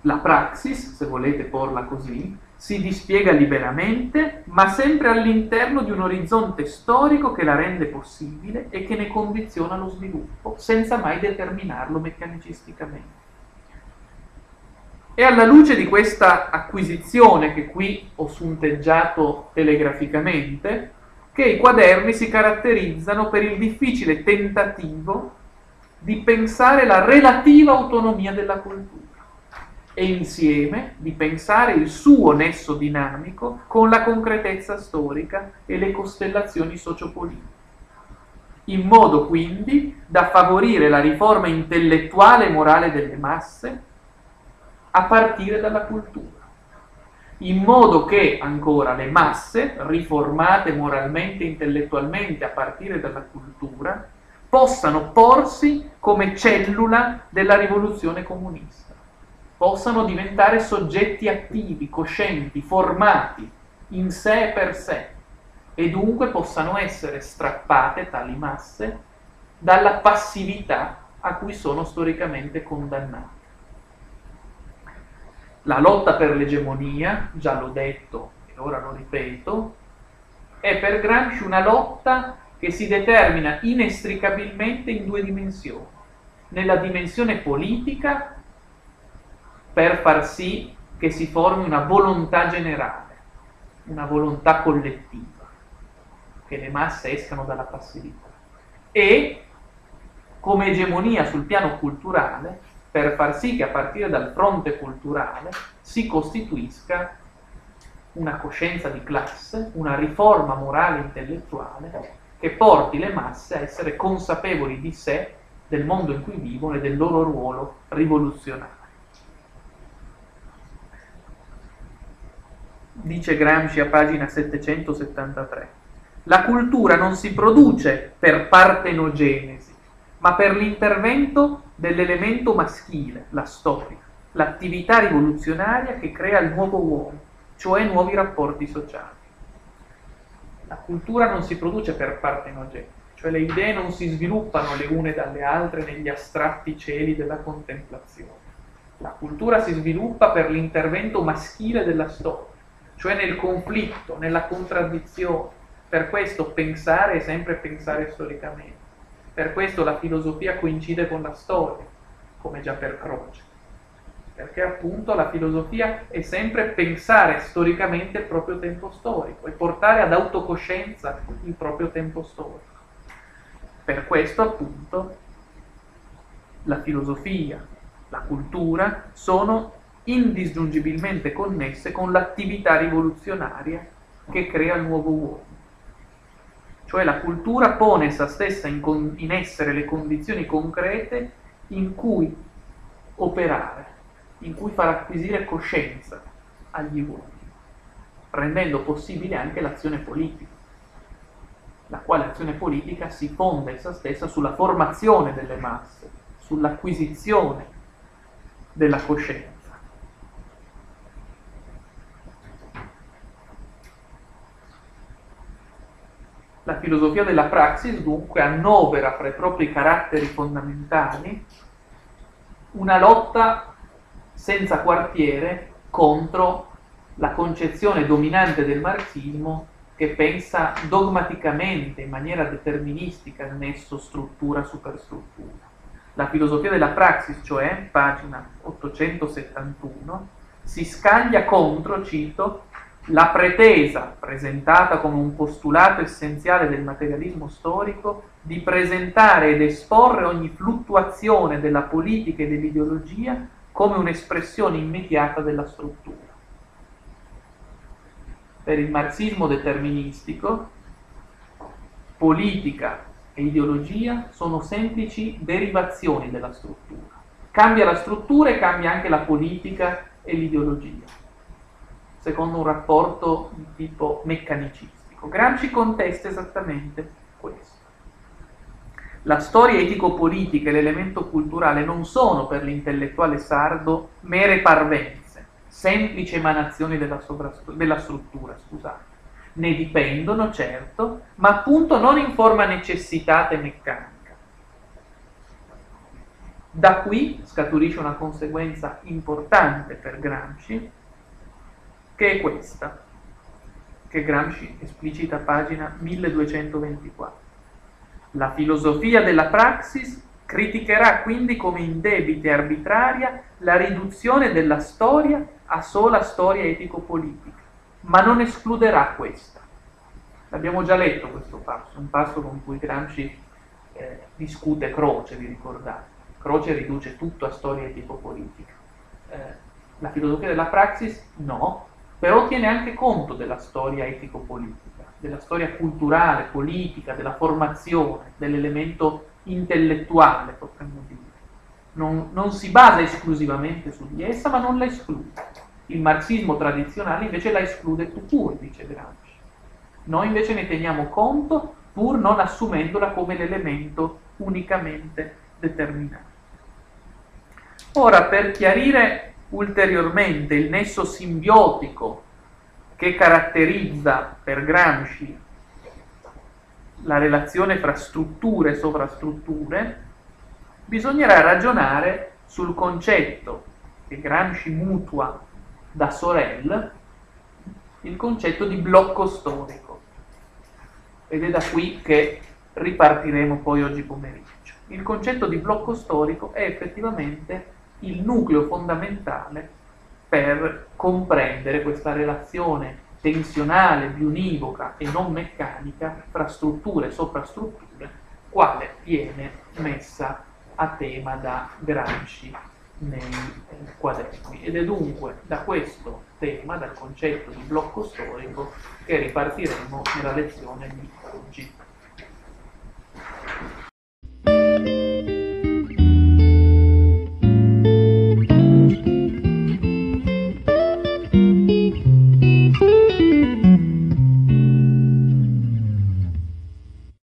La praxis, se volete porla così, si dispiega liberamente, ma sempre all'interno di un orizzonte storico che la rende possibile e che ne condiziona lo sviluppo, senza mai determinarlo meccanicisticamente. E alla luce di questa acquisizione che qui ho sunteggiato telegraficamente, che i quaderni si caratterizzano per il difficile tentativo di pensare la relativa autonomia della cultura e insieme di pensare il suo nesso dinamico con la concretezza storica e le costellazioni sociopolitiche, in modo quindi da favorire la riforma intellettuale e morale delle masse a partire dalla cultura, in modo che ancora le masse, riformate moralmente e intellettualmente a partire dalla cultura, possano porsi come cellula della rivoluzione comunista, possano diventare soggetti attivi, coscienti, formati in sé e per sé, e dunque possano essere strappate tali masse dalla passività a cui sono storicamente condannate. La lotta per l'egemonia, già l'ho detto e ora lo ripeto, è per Gramsci una lotta che si determina inestricabilmente in due dimensioni. Nella dimensione politica, per far sì che si formi una volontà generale, una volontà collettiva, che le masse escano dalla passività. E come egemonia sul piano culturale, per far sì che a partire dal fronte culturale si costituisca una coscienza di classe, una riforma morale e intellettuale che porti le masse a essere consapevoli di sé, del mondo in cui vivono e del loro ruolo rivoluzionario. Dice Gramsci a pagina 773. La cultura non si produce per partenogenesi, ma per l'intervento dell'elemento maschile, la storia, l'attività rivoluzionaria che crea il nuovo uomo, cioè nuovi rapporti sociali. La cultura non si produce per partenogene, cioè le idee non si sviluppano le une dalle altre negli astratti cieli della contemplazione. La cultura si sviluppa per l'intervento maschile della storia, cioè nel conflitto, nella contraddizione. Per questo pensare è sempre pensare storicamente. Per questo la filosofia coincide con la storia, come già per Croce. Perché appunto la filosofia è sempre pensare storicamente il proprio tempo storico e portare ad autocoscienza il proprio tempo storico. Per questo appunto la filosofia, la cultura sono indisgiungibilmente connesse con l'attività rivoluzionaria che crea il nuovo uomo cioè la cultura pone essa stessa in, con, in essere le condizioni concrete in cui operare, in cui far acquisire coscienza agli uomini, rendendo possibile anche l'azione politica, la quale azione politica si fonda essa stessa sulla formazione delle masse, sull'acquisizione della coscienza. La filosofia della praxis dunque annovera fra i propri caratteri fondamentali una lotta senza quartiere contro la concezione dominante del marxismo che pensa dogmaticamente, in maniera deterministica, il nesso struttura-superstruttura. La filosofia della praxis, cioè, pagina 871, si scaglia contro, cito, la pretesa, presentata come un postulato essenziale del materialismo storico, di presentare ed esporre ogni fluttuazione della politica e dell'ideologia come un'espressione immediata della struttura. Per il marxismo deterministico, politica e ideologia sono semplici derivazioni della struttura. Cambia la struttura e cambia anche la politica e l'ideologia secondo un rapporto di tipo meccanicistico. Gramsci contesta esattamente questo. La storia etico-politica e l'elemento culturale non sono per l'intellettuale sardo mere parvenze, semplici emanazioni della, della struttura, scusate. Ne dipendono, certo, ma appunto non in forma necessitata e meccanica. Da qui scaturisce una conseguenza importante per Gramsci, che è questa, che Gramsci esplicita a pagina 1224. La filosofia della praxis criticherà quindi come indebita e arbitraria la riduzione della storia a sola storia etico-politica, ma non escluderà questa. L'abbiamo già letto questo passo, un passo con cui Gramsci eh, discute Croce, vi ricordate. Croce riduce tutto a storia etico-politica. Eh, la filosofia della praxis no, però tiene anche conto della storia etico-politica, della storia culturale, politica, della formazione, dell'elemento intellettuale, potremmo dire. Non, non, si basa esclusivamente su di essa, ma non la esclude. Il marxismo tradizionale invece la esclude tu dice Gramsci. Noi invece ne teniamo conto pur non assumendola come l'elemento unicamente determinante. Ora, per chiarire ulteriormente il nesso simbiotico che caratterizza per Gramsci la relazione fra strutture e sovrastrutture, bisognerà ragionare sul concetto che Gramsci mutua da Sorel, il concetto di blocco storico. Ed è da qui che ripartiremo poi oggi pomeriggio. Il concetto di blocco storico è effettivamente il nucleo fondamentale per comprendere questa relazione tensionale, bionivoca e non meccanica fra strutture e sovrastrutture, quale viene messa a tema da Gramsci nei eh, quaderni. Ed è dunque da questo tema, dal concetto di blocco storico, che ripartiremo nella lezione di oggi.